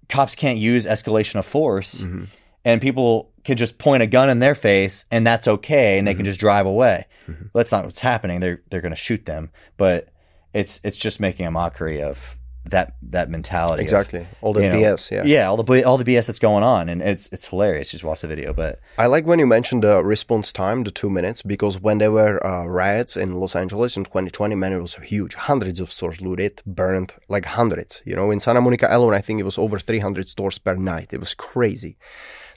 cops can't use escalation of force Mhm. and people can just point a gun in their face and that's okay and they Mm-hmm. can just drive away Mhm. that's not what's happening they're they're going to shoot them but it's it's just making a mockery of that that mentality. of, Exactly. All the you know, BS. Yeah. yeah, all the all the BS that's going on, and it's it's hilarious. Just watch the video, but I like when you mentioned the response time, the two minutes, because when there were uh, riots in Los Angeles in 2020, man, it was huge. Hundreds of stores looted, burned, like hundreds. You know, in Santa Monica alone, I think it was over 300 stores per night. It was crazy.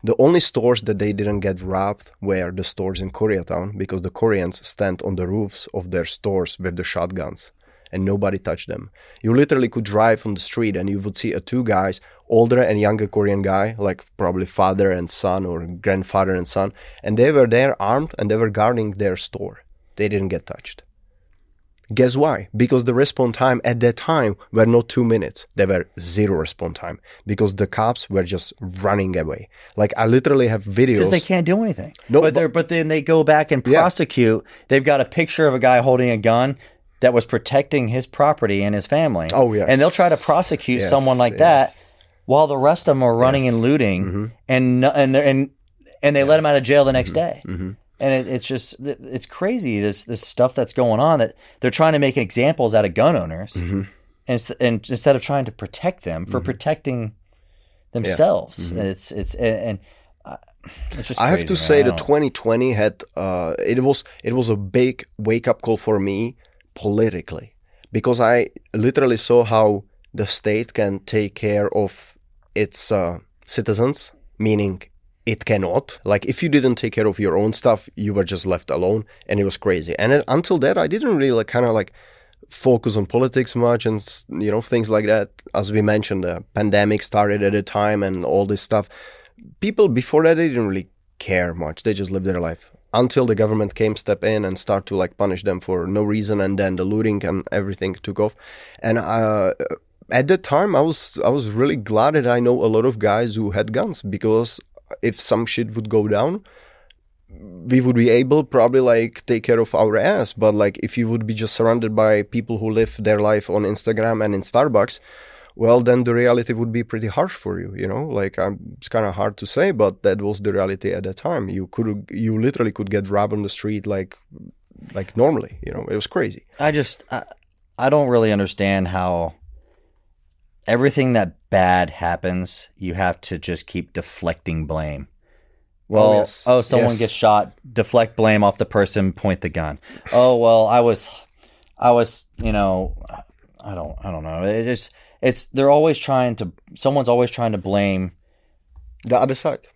The only stores that they didn't get robbed were the stores in Koreatown because the Koreans stand on the roofs of their stores with the shotguns and nobody touched them. You literally could drive on the street and you would see a two guys, older and younger Korean guy, like probably father and son or grandfather and son, and they were there armed and they were guarding their store. They didn't get touched. Guess why? Because the response time at that time were not two minutes. They were zero response time because the cops were just running away. Like I literally have videos. because they can't do anything. No, but, but- but then they go back and Yeah. prosecute. They've got a picture of a guy holding a gun that was protecting his property and his family. Oh, yes. and they'll try to prosecute Yes, someone like yes. Mm-hmm. that while the rest of them are running and looting, and no- and and and they let him out of jail the next day. Mm-hmm. And it, it's just it's crazy this this stuff that's going on that they're trying to make examples out of gun owners, Mm-hmm. and, and instead of trying to protect them for protecting themselves, and it's it's and. and uh, it's just Mm-hmm. I have to man. say that 2020 had uh, it was it was a big wake up call for me politically because I literally saw how the state can take care of its uh, citizens, meaning it cannot. Like if you didn't take care of your own stuff, you were just left alone, and it was crazy. And then, until that, I didn't really like kind of like focus on politics much and you know things like that. As we mentioned, the pandemic started at a time and all this stuff people before that they didn't really care much they just lived their life until the government came step in and start to like punish them for no reason and then the looting and everything took off. And uh, at that time i was i was really glad that i know a lot of guys who had guns because if some shit would go down we would be able probably like take care of our ass. But like if you would be just surrounded by people who live their life on instagram and in starbucks well then the reality would be pretty harsh for you you know like um, it's kind of hard to say but that was the reality at that time you could you literally could get robbed on the street like like normally you know it was crazy I just I, I don't really understand how everything that bad happens, you have to just keep deflecting blame. Well, oh, yes. someone Yes. gets shot, deflect blame off the person, point the gun. Oh, well, I was I was, you know, I don't I don't know. It just it's they're always trying to someone's always trying to blame the other side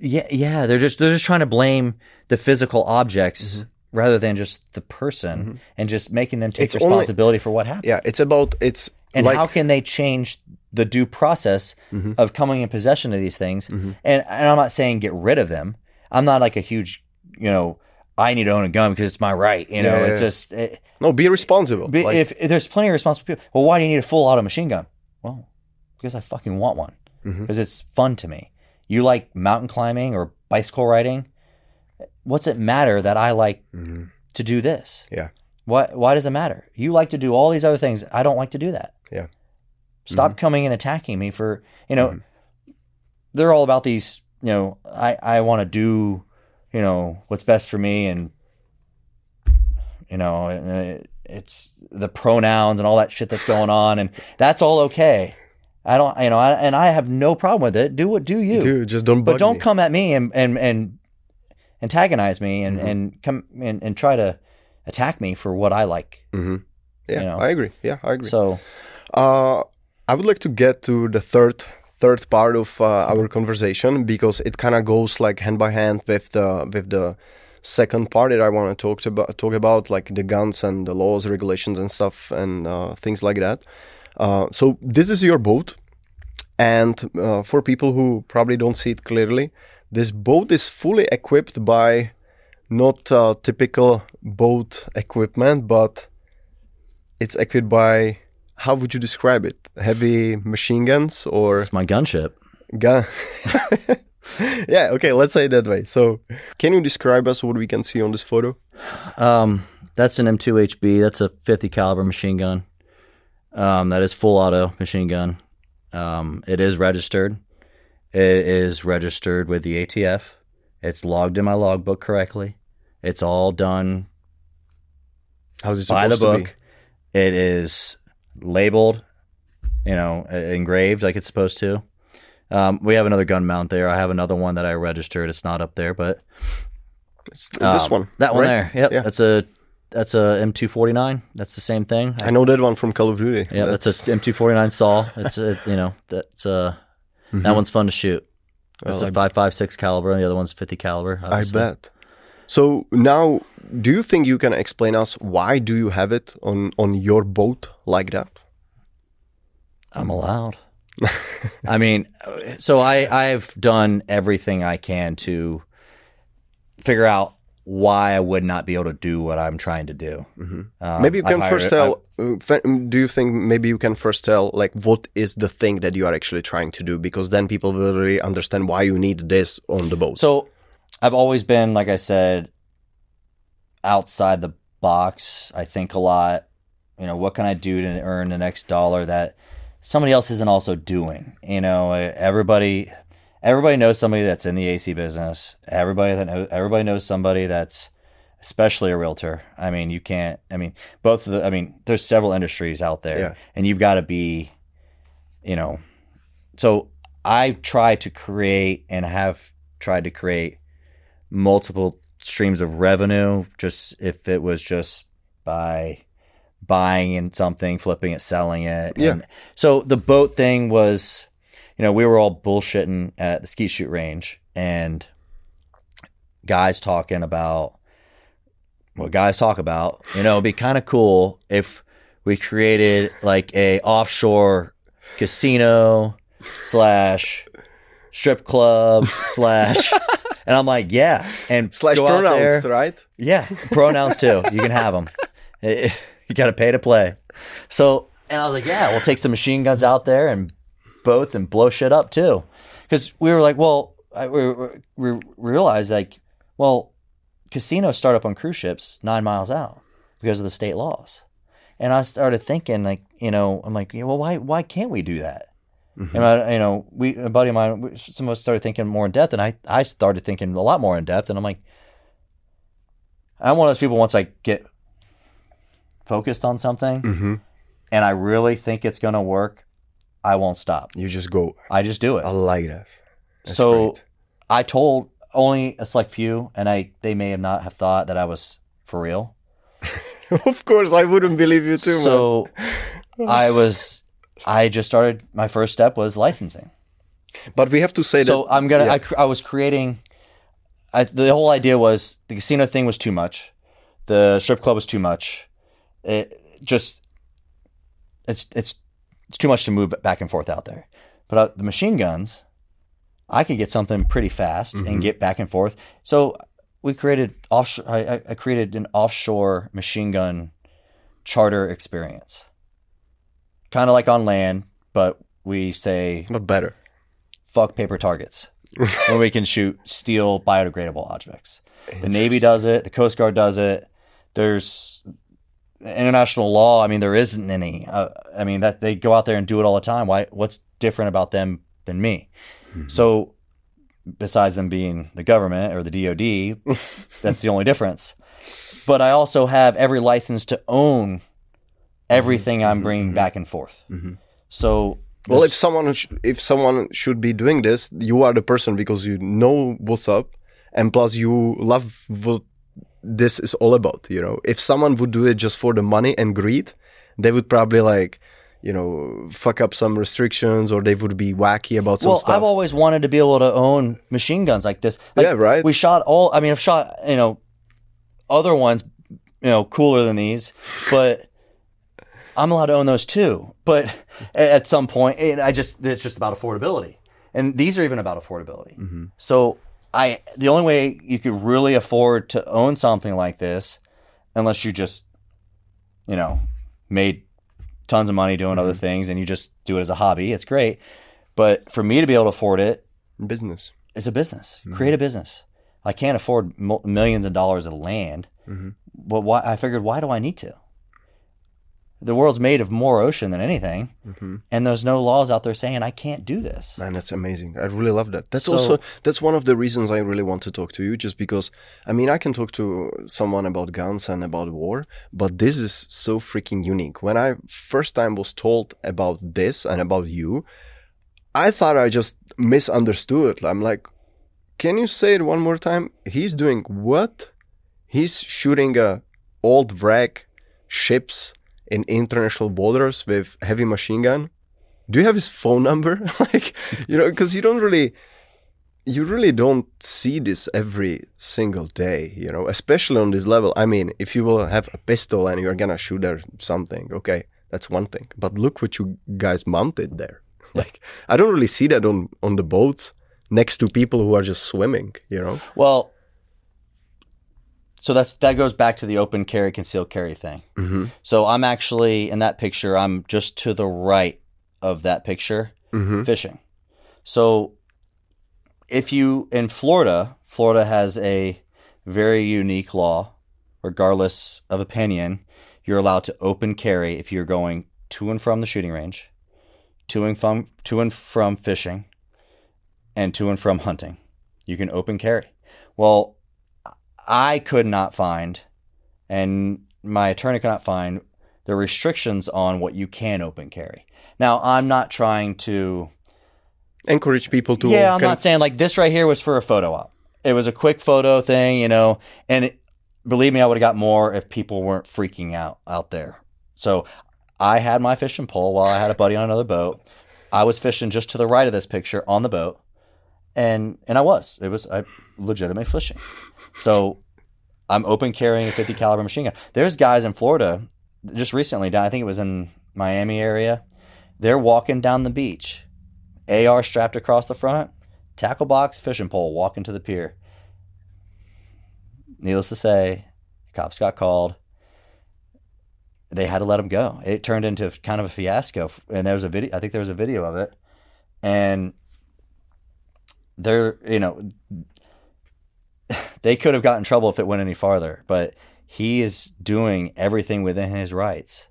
yeah, yeah, they're just they're just trying to blame the physical objects mm-hmm. rather than just the person mm-hmm. and just making them take It's only- responsibility for what happened. yeah it's about it's And like how can they change the due process mm-hmm. of coming in possession of these things? And, and I'm not saying get rid of them. I'm not like a huge, you know, I need to own a gun because it's my right. You know, Yeah, it's yeah. just it, no be responsible be- like, if, if there's plenty of responsible people. Well, why do you need a full auto machine gun? Well, because I fucking want one Mm-hmm. because it's fun to me. You like mountain climbing or bicycle riding? What's it matter that I like to do this? Mm-hmm. yeah Why why does it matter? You like to do all these other things. I don't like to do that. Yeah. Stop Mm-hmm. coming and attacking me for you know they're all about these, you know, I, I want to do, you know, what's best for me and you know, it- it's the pronouns and all that shit that's going on and that's all okay. I don't, you know, I, and I have no problem with it. Do what do you. dude just don't but don't me. come at me and and and antagonize me and Mm-hmm. and come and, and try to attack me for what I like. Mhm. yeah you know. i agree yeah i agree So Uh, I would like to get to the third third part of uh, our conversation because it kind of goes like hand by hand with the with the second part that I want to talk about talk about like the guns and the laws, regulations, and stuff and uh, things like that. Uh, so this is your boat, and uh, for people who probably don't see it clearly, this boat is fully equipped by not uh, typical boat equipment, but it's equipped by how would you describe it? Heavy machine guns or it's my gunship. gun? yeah, okay, let's say it that way. So, can you describe us what we can see on this photo? Um, that's an M2HB. That's a 50 caliber machine gun. Um, that is full auto machine gun. Um, it is registered. It is registered with the ATF. It's logged in my logbook correctly. It's all done How's it by supposed the to book. It is labeled you know, engraved like it's supposed to. Um, we have another gun mount there. I have another one that I registered. It's not up there, but It's this um, one. that one right? there. Yep, Yeah. that's a that's a M249. That's the same thing. I know that one from Call of Duty. Yeah, that's, a M249 saw. It's a, you know, that's uh that one's fun to shoot. It's Well, a 5.56 caliber, and the other one's 50 caliber. I bet. So now, do you think you can explain us why do you have it on on your boat like that? I'm allowed. I mean, so I I've done everything I can to figure out why I would not be able to do what I'm trying to do. Um, maybe you can hired- first tell. uh, fe- do you think maybe you can first tell like what is the thing that you are actually trying to do? Because then people will really understand why you need this on the boat. So I've always been, like I said, outside the box. I think a lot. You know, what can I do to earn the next dollar that somebody else isn't also doing? You know, everybody, everybody knows somebody that's in the AC business. Everybody that knows, everybody knows somebody that's, especially a realtor. I mean, you can't. I mean, both of the. I mean, there's several industries out there, Yeah. and you've got to be, you know, so I try to create and have tried to create multiple streams of revenue just if it was just by buying in something flipping it selling it Yeah. and so the boat thing was you know we were all bullshitting at the skeet shoot range and guys talking about what guys talk about you know it'd be kind of cool if we created like a offshore casino slash strip club slash and i'm like yeah and Slash go out pronouns, there- right? yeah, pronouns too. You can have them. Eh, eh, you got to pay to play. So, and I was like, yeah, we'll take some machine guns out there and boats and blow shit up too. Because we were like, well, I, we, we, we realized like, well, casinos start up on cruise ships nine miles out because of the state laws. And I started thinking, like, you know, I'm like, yeah, well, why, why can't we do that? And I, you know, we, a buddy of mine, we- some of us started thinking more in depth, and I, I started thinking a lot more in depth, and I'm like, I'm one of those people. Once I get focused on something, Mm-hmm. and I really think it's gonna work, I won't stop. You just go. I just do it. I like that. That's so great. I told only a select few, and I they may have not have thought that I was for real. of course, I wouldn't believe you too. so I was. I just started. My first step was licensing. but we have to say that. So I'm gonna. yeah. I, I was creating. I, the whole idea was the casino thing was too much, the strip club was too much. It just it's it's it's too much to move back and forth out there. But uh, the machine guns, I could get something pretty fast and get back and forth. So we created offshore. I- I created an offshore machine gun charter experience, kind of like on land, but we say Not better. fuck paper targets where we can shoot steel biodegradable objects. The Navy does it, the Coast Guard does it. There's international law. I mean, there isn't any. Uh, I mean, that they go out there and do it all the time. Why? What's different about them than me? So, besides them being the government or the DoD, that's the only difference. But I also have every license to own everything I'm mm-hmm. bringing mm-hmm. back and forth. Mm-hmm. So, Well, if someone sh- if someone should be doing this, you are the person because you know what's up, and plus you love what this is all about. You know, if someone would do it just for the money and greed, they would probably like, you know, fuck up some restrictions, or they would be wacky about some well, stuff. I've always wanted to be able to own machine guns like this. Like, Yeah, right. We shot all. I mean, I've shot you know other ones, you know, cooler than these, but I'm allowed to own those too. But at some point, and I just it's just about affordability, and these are even about affordability. Mm-hmm. So I the only way you could really afford to own something like this, unless you just you know made tons of money doing mm-hmm. other things and you just do it as a hobby, it's great. But for me to be able to afford it, business. it's a business. Mm-hmm. Create a business. I can't afford mil- millions of dollars of land, mm-hmm. but why? I figured, why do I need to? The world's made of more ocean than anything, Mm-hmm. and there's no laws out there saying I can't do this. Man, that's amazing. I really love that. That's So- also that's one of the reasons I really want to talk to you, just because I mean I can talk to someone about guns and about war, but this is so freaking unique. When I first time was told about this and about you, I thought I just misunderstood. I'm like, can you say it one more time? He's doing what? He's shooting a old wreck ships in international borders with heavy machine gun? Do you have his phone number? Like you know because you don't really you really don't see this every single day you know especially on this level. I mean if you will have a pistol and you're gonna shoot at something okay that's one thing. But look what you guys mounted there. Like i don't really see that on on the boats next to people who are just swimming you know? Well, so that's that goes back to the open carry, concealed carry thing. mm-hmm. So I'm actually in that picture. I'm just to the right of that picture Mm-hmm. fishing. So if you in Florida, Florida has a very unique law. Regardless of opinion, you're allowed to open carry if you're going to and from the shooting range, to and from to and from fishing, and to and from hunting. You can open carry. Well, I could not find, and my attorney could not find the restrictions on what you can open carry. Now, I'm not trying to. encourage people to yeah, I'm not saying like this right here was for a photo op. It was a quick photo thing, you know, and it, believe me, I would have got more if people weren't freaking out out there. So I had my fishing pole while I had a buddy on another boat. I was fishing just to the right of this picture on the boat, and and I was. It was I legitimate fishing. So I'm open carrying a 50 caliber machine gun. There's guys in Florida just recently. I think it was in Miami area. They're walking down the beach, AR strapped across the front, tackle box, fishing pole, walking to the pier. Needless to say, cops got called. They had to let him go. It turned into kind of a fiasco, and there was a video. I think there was a video of it, and they're you know they could have gotten in trouble if it went any farther, but he is doing everything within his rights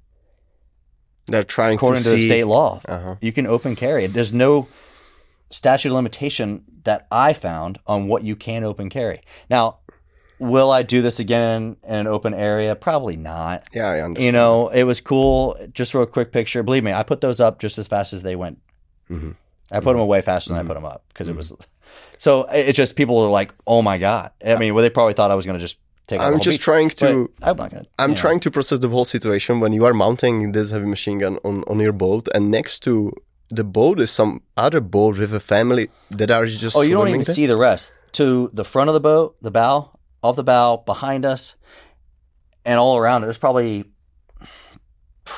they're trying according to, to, the state law. uh-huh. You can open carry. There's no statute of limitation that I found on what you can open carry. Now, will I do this again in an open area? Probably not. yeah i understand You know, it was cool. Just for a quick picture. Believe me, I put those up just as fast as they went. Mhm. I put them away faster than I put them up because it was. So it's just people are like, "Oh my god!" I mean, well, they probably thought I was going to just take. i'm just beach, trying to I'm not going to. I'm trying to process the whole situation when you are mounting this heavy machine gun on, on your boat, and next to the boat is some other boat with a family that are just. Oh, you don't even there? see the rest. To the front of the boat, the bow, off the bow, behind us, and all around it. There's probably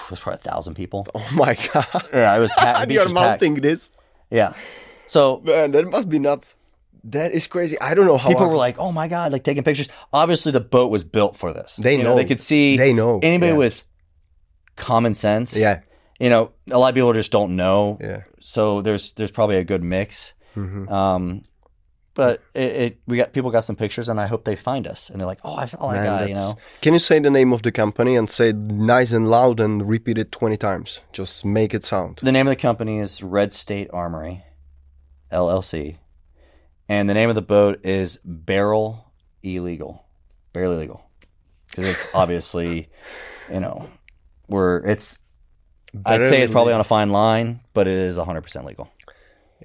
there's probably a thousand people. Oh my god! Yeah, it was packed. Beach you're was packed. mounting this, Yeah. So man. That must be nuts. That is crazy. I don't know how people I've- were like, "Oh my god!" Like taking pictures. Obviously, the boat was built for this. They You know. They could see. They know. Anybody yeah. with common sense. Yeah, You know, a lot of people just don't know. yeah. So there's there's probably a good mix. hmm Um, but it, it we got people got some pictures, and I hope they find us, and they're like, "Oh, I saw that guy," you know. Can you say the name of the company and say it nice and loud and repeat it twenty times? Just make it sound. The name of the company is Red State Armory, LLC, and the name of the boat is Barrel Illegal, barely legal, because it's obviously, you know, we're it's. I'd say it's probably on a fine line, but it is 100% legal.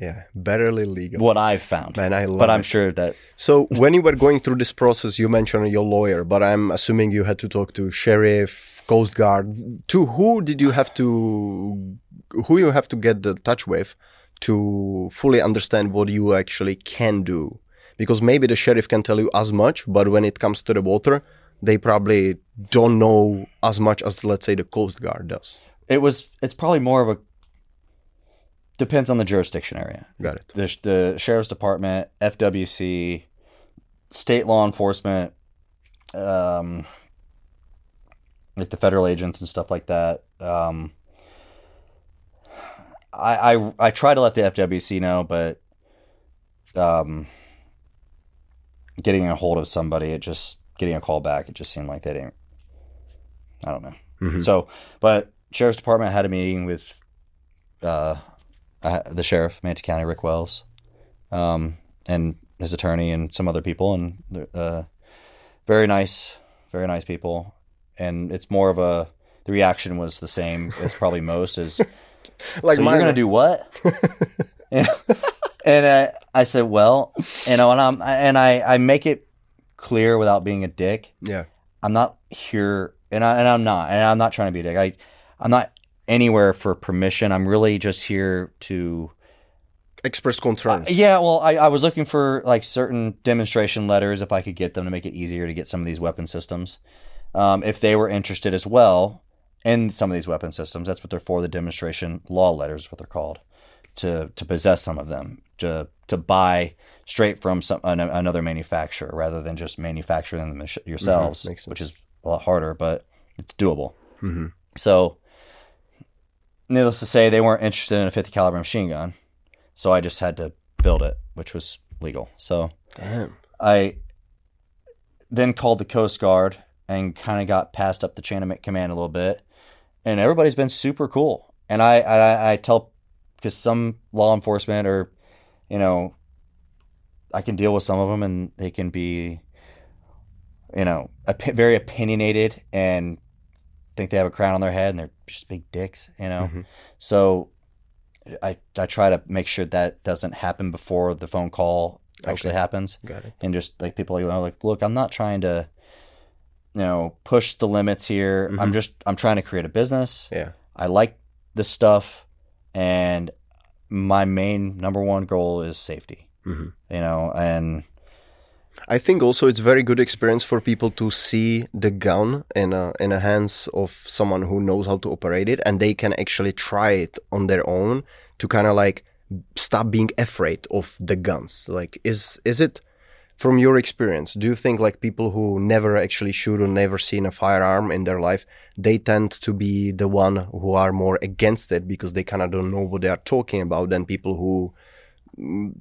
yeah, barely legal. What I've found, Man, I love but I'm it. sure that So when you were going through this process, you mentioned your lawyer, but I'm assuming you had to talk to sheriff, coast guard. To who did you have to, who you have to get the touch with, to fully understand what you actually can do? Because maybe the sheriff can tell you as much, but when it comes to the water, they probably don't know as much as let's say the coast guard does. it was. It's probably more of a depends on the jurisdiction area. Got it. the, the sheriff's department, FWC, state law enforcement, um, like the federal agents and stuff like that. Um, I, I I try to let the FWC know, but um, getting a hold of somebody, it just getting a call back, it just seemed like they didn't. I don't know. Mhm. So, but sheriff's department had a meeting with uh, uh, the sheriff, Manatee County, Rick Wells, um, and his attorney and some other people, and uh, very nice, very nice people. And it's more of a the reaction was the same as probably most is like so mine- you're gonna do what? and and uh, I said, well, you know, and I'm and I I make it clear without being a dick. Yeah. I'm not here, and I and I'm not, and I'm not trying to be a dick. I I'm not anywhere for permission. I'm really just here to. Express concerns. Yeah, well, I, I was looking for like certain demonstration letters if I could get them to make it easier to get some of these weapon systems. Um, if they were interested as well in some of these weapon systems, that's what they're for. The demonstration law letters, what they're called, to to possess some of them, to to buy straight from some an, another manufacturer rather than just manufacturing them yourselves, Mm-hmm. which is a lot harder, but it's doable. hmm So, needless to say, they weren't interested in a 50 caliber machine gun, so I just had to build it, which was legal. So Damn. I then called the Coast Guard and kind of got passed up the chain of command a little bit, and everybody's been super cool. And I I, I tell because some law enforcement or you know I can deal with some of them and they can be you know opi- very opinionated and think they have a crown on their head and they're just big dicks, you know. Mhm. So I I try to make sure that doesn't happen before the phone call actually Okay. happens Got it. and just like people you know like look i'm not trying to you know push the limits here i'm Mhm. just i'm trying to create a business Yeah. i like this stuff and my main number one goal is safety hmm you know and I think also it's very good experience for people to see the gun in a, in the hands of someone who knows how to operate it, and they can actually try it on their own to kind of like stop being afraid of the guns. Like, is is it from your experience? Do you think like people who never actually shoot or never seen a firearm in their life, they tend to be the one who are more against it because they kind of don't know what they are talking about than people who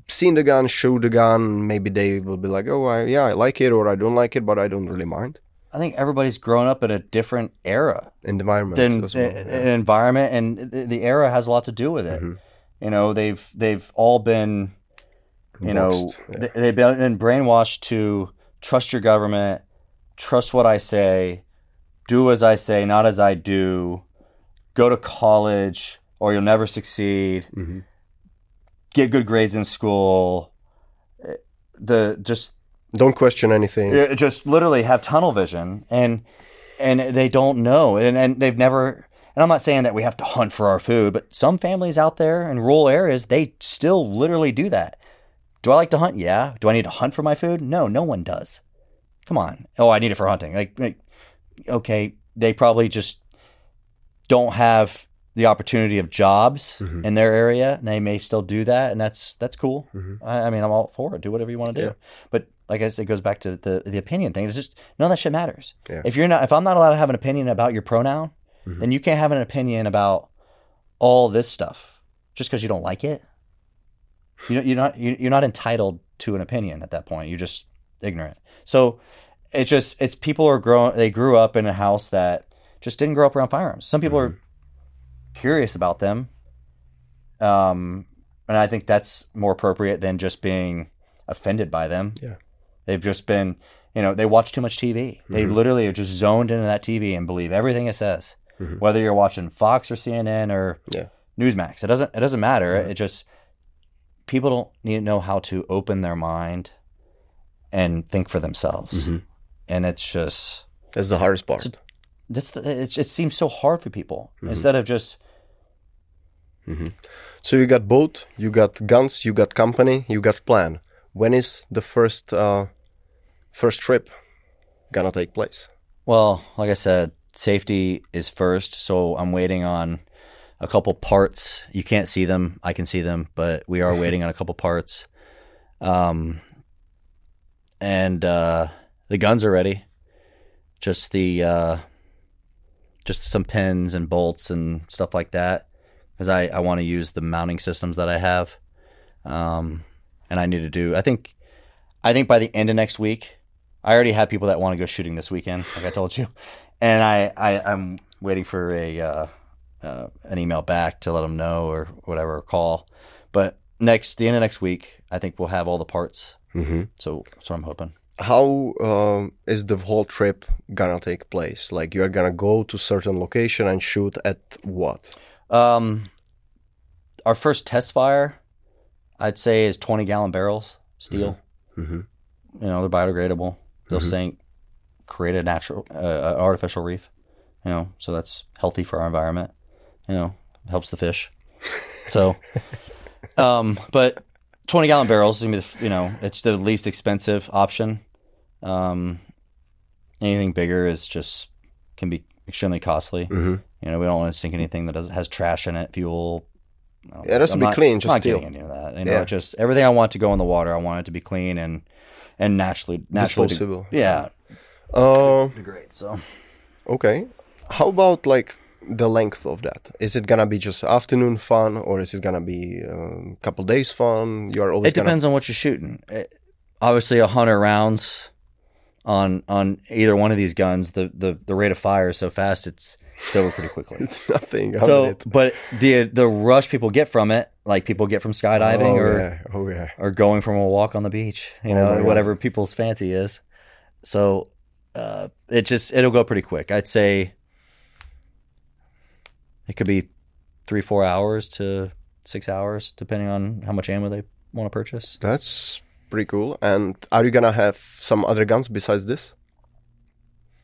seen the gun, shoot the gun, maybe they will be like, oh, I, yeah, I like it or I don't like it, but I don't really mind. i think everybody's grown up in a different era Environment than well. an environment and the, era has a lot to do with it Mhm. you know they've they've all been you know yeah. th- they've been brainwashed to trust your government trust what i say do as i say not as i do go to college or you'll never succeed Mhm. get good grades in school the just Don't question anything. just literally have tunnel vision and and they don't know and, and they've never and I'm not saying that we have to hunt for our food, but some families out there in rural areas, they still literally do that. Do I like to hunt? Yeah. Do I need to hunt for my food? No, no one does. Come on. Oh, I need it for hunting. Like, like okay, they probably just don't have the opportunity of jobs Mhm. in their area, and they may still do that, and that's that's cool. Mhm. I, I mean, I'm all for it. Do whatever you want to do. Yeah. But like I said, it goes back to the the opinion thing. It's just none of that shit matters. Yeah. If you're not, if I'm not allowed to have an opinion about your pronoun, Mhm. then you can't have an opinion about all this stuff just because you don't like it. You you're not you- you're not entitled to an opinion at that point. You're just ignorant. So it's just it's people are growing. They grew up in a house that just didn't grow up around firearms. Some people are curious about them, um, and I think that's more appropriate than just being offended by them. Yeah. They've just been, you know, they watch too much TV. They Mhm. literally are just zoned into that TV and believe everything it says, Mhm. whether you're watching Fox or CNN or Yeah. Newsmax. It doesn't. It doesn't matter. Mhm. It just people don't need to know how to open their mind and think for themselves, Mhm. and it's just That's the hardest part. That's the, it, it seems so hard for people Mhm. instead of just Mhm. So you got boat, you got guns, you got company, you got plan. When is the first uh, first trip gonna take place? Well, like I said, safety is first, so I'm waiting on a couple parts. You can't see them, I can see them, but we are waiting on a couple parts. Um and uh the guns are ready. Just the uh just some pins and bolts and stuff like that cuz I I want to use the mounting systems that I have. Um and I need to do I think I think by the end of next week I already have people that want to go shooting this weekend, like I told you, and I, I I'm waiting for a uh, uh, an email back to let them know or whatever, or call. But next, the end of next week, I think we'll have all the parts. hmm So that's what I'm hoping. How um, is the whole trip gonna take place? Like you are gonna go to certain location and shoot at what? Um, our first test fire, I'd say, is 20 gallon barrels steel. hmm You know, they're biodegradable. They'll Mhm. sink, create a natural, uh, artificial reef. You know, so that's healthy for our environment. You know, helps the fish. So, um, but 20 gallon barrels is gonna be you know, it's the least expensive option. Um, anything bigger is just can be extremely costly. hmm You know, we don't want to sink anything that has trash in it, fuel. No, Yeah, it has to I'm be not- clean, I'm just not steel. getting into that. You know, Yeah. just everything I want to go in the water, I want it to be clean and and naturally naturally. de- Disposable. yeah, Uh, degrade. So okay. How about like the length of that? Is it gonna be just afternoon fun, or is it gonna be a um, couple days fun? You are always it depends on what you're shooting. It, obviously, a hundred rounds on on either one of these guns, the the the rate of fire is so fast, it's it's over pretty quickly. It's nothing. so, minute. but the the rush people get from it, like people get from skydiving oh, or yeah. oh yeah. or going from a walk on the beach, you Oh know, my God. whatever people's fancy is. So uh, it just it'll go pretty quick. I'd say it could be three four hours to six hours, depending on how much ammo they want to purchase. That's pretty cool. And are you gonna have some other guns besides this?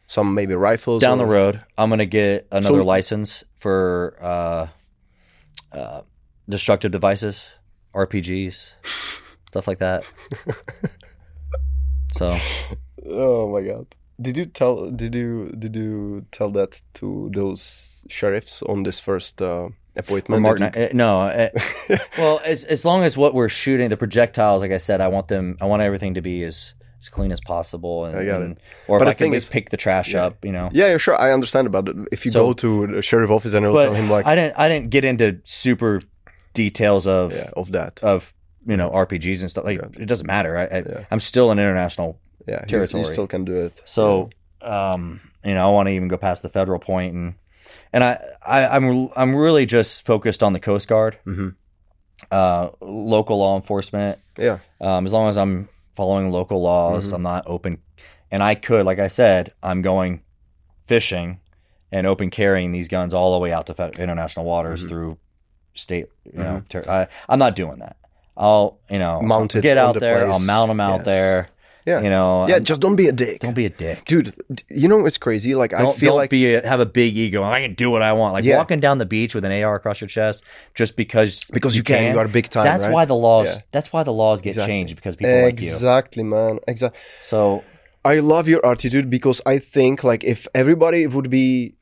Some maybe rifles Down or- the road, I'm gonna get another So- license for uh, uh, destructive devices, RPGs, stuff like that. so Oh my god. Did you tell did you did you tell that to those sheriffs on this first uh, appointment? Martin, Did uh, no, uh, Well, as as long as what we're shooting, the projectiles, like I said, I want them. I want everything to be as as clean as possible. And, I got it. Or But if I can least pick the trash Yeah. up, you know. yeah, yeah, sure. I understand about it. If you So- go to the sheriff office and tell him like I didn't. I didn't get into super details of yeah, of that. of you know RPGs and stuff. Like Yeah. it doesn't matter. I, I. I'm still an international. Yeah, you- You, still can do it. So um, you know, I want to even go past the federal point and and I, I I'm I'm really just focused on the Coast Guard, Mhm. uh, local law enforcement. Yeah. Um, as long as I'm following local laws, Mhm. I'm not open. And I could, like I said, I'm going fishing and open carrying these guns all the way out to fe- international waters Mhm. through state. You know, ter- I, I'm not doing that. I'll, you know, Mount it get out the there. I'll mount them out Yes. there. Yeah. You know, yeah, I'm- just don't be a dick. don't be a dick. Dude, you know it's crazy? Like Don't, I feel don't like be a, have a big ego. I can do what I want. Like Yeah. walking down the beach with an AR across your chest just because because you can, you got a big time. That's right? why the laws. Yeah. That's why the laws get Exactly. changed because people like you. exactly, man. Exactly. So I love your attitude because I think like if everybody would be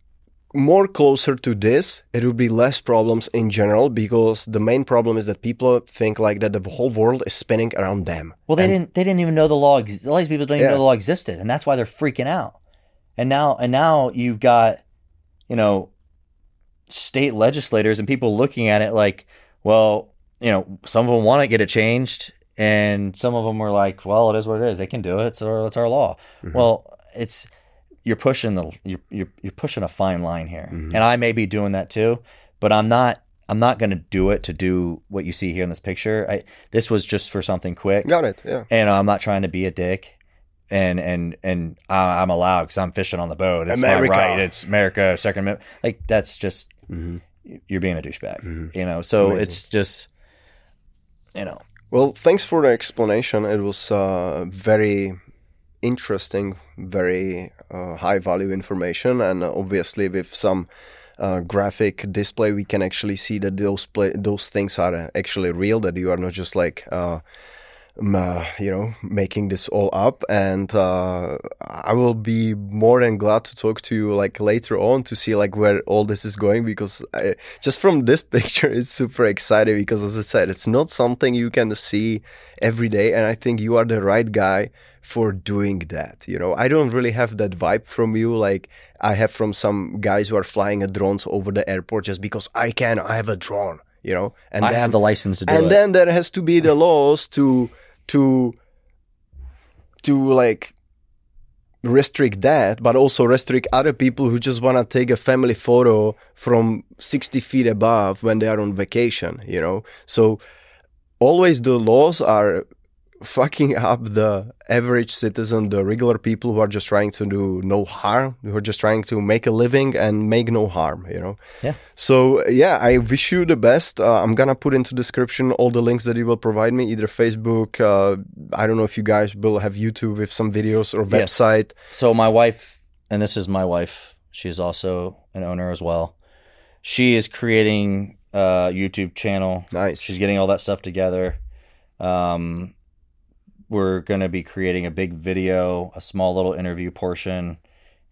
more closer to this, it would be less problems in general because the main problem is that people think like that the whole world is spinning around them. Well, they And- didn't. They didn't even know the law. Ex- a lot of these people don't even Yeah. know the law existed, and that's why they're freaking out. And now, and now you've got, you know, state legislators and people looking at it like, well, you know, some of them want to get it changed, and some of them are like, well, it is what it is. They can do it, so it's our law. Mhm. Well, it's you're pushing the you're you're, you're pushing a fine line here, Mhm. and I may be doing that too, but I'm not. I'm not going to do it to do what you see here in this picture. I this was just for something quick Got it. Yeah. and I'm not trying to be a dick, and and and I- I'm allowed because I'm fishing on the boat. It's America. my right. It's America. Second Amendment. Like that's just hmm you're being a douchebag. Mhm. You know. So Amazing. it's just you know. Well, thanks for the explanation. It was uh, very interesting, very uh, high value information, and uh, obviously with some uh, graphic display, we can actually see that those play- those things are uh, actually real. That you are not just like. Uh, uh, you know, making this all up, and uh, I will be more than glad to talk to you like later on to see like where all this is going because I, just from this picture, it's super exciting because as I said, it's not something you can see every day, and I think you are the right guy for doing that. You know, I don't really have that vibe from you like I have from some guys who are flying a drones over the airport just because I can. I have a drone. You know, and I then- have the license to do and it. And then there has to be the laws to to to like restrict that, but also restrict other people who just want to take a family photo from 60 feet above when they are on vacation, you know? So always the laws are fucking up the average citizen, the regular people who are just trying to do no harm, who are just trying to make a living and make no harm, you know? Yeah. So yeah, I wish you the best. Uh, I'm gonna put into description all the links that you will provide me, either Facebook. Uh, I don't know if you guys will have YouTube with some videos or website. Yes. So my wife, and this is my wife. She's also an owner as well. She is creating a YouTube channel. Nice. She's getting all that stuff together. Um, we're going to be creating a big video, a small little interview portion,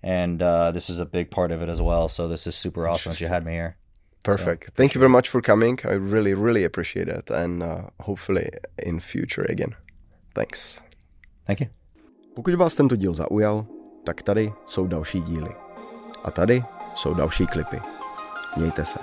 and uh, this is a big part of it as well. So this is super awesome that you had me here. Perfect. Thank you very much for coming. I really, really appreciate it, and uh, hopefully in future again. Thanks. Thank you. Pokud vás tento díl zaujal, tak tady jsou další díly. A tady jsou další klipy. Mějte se.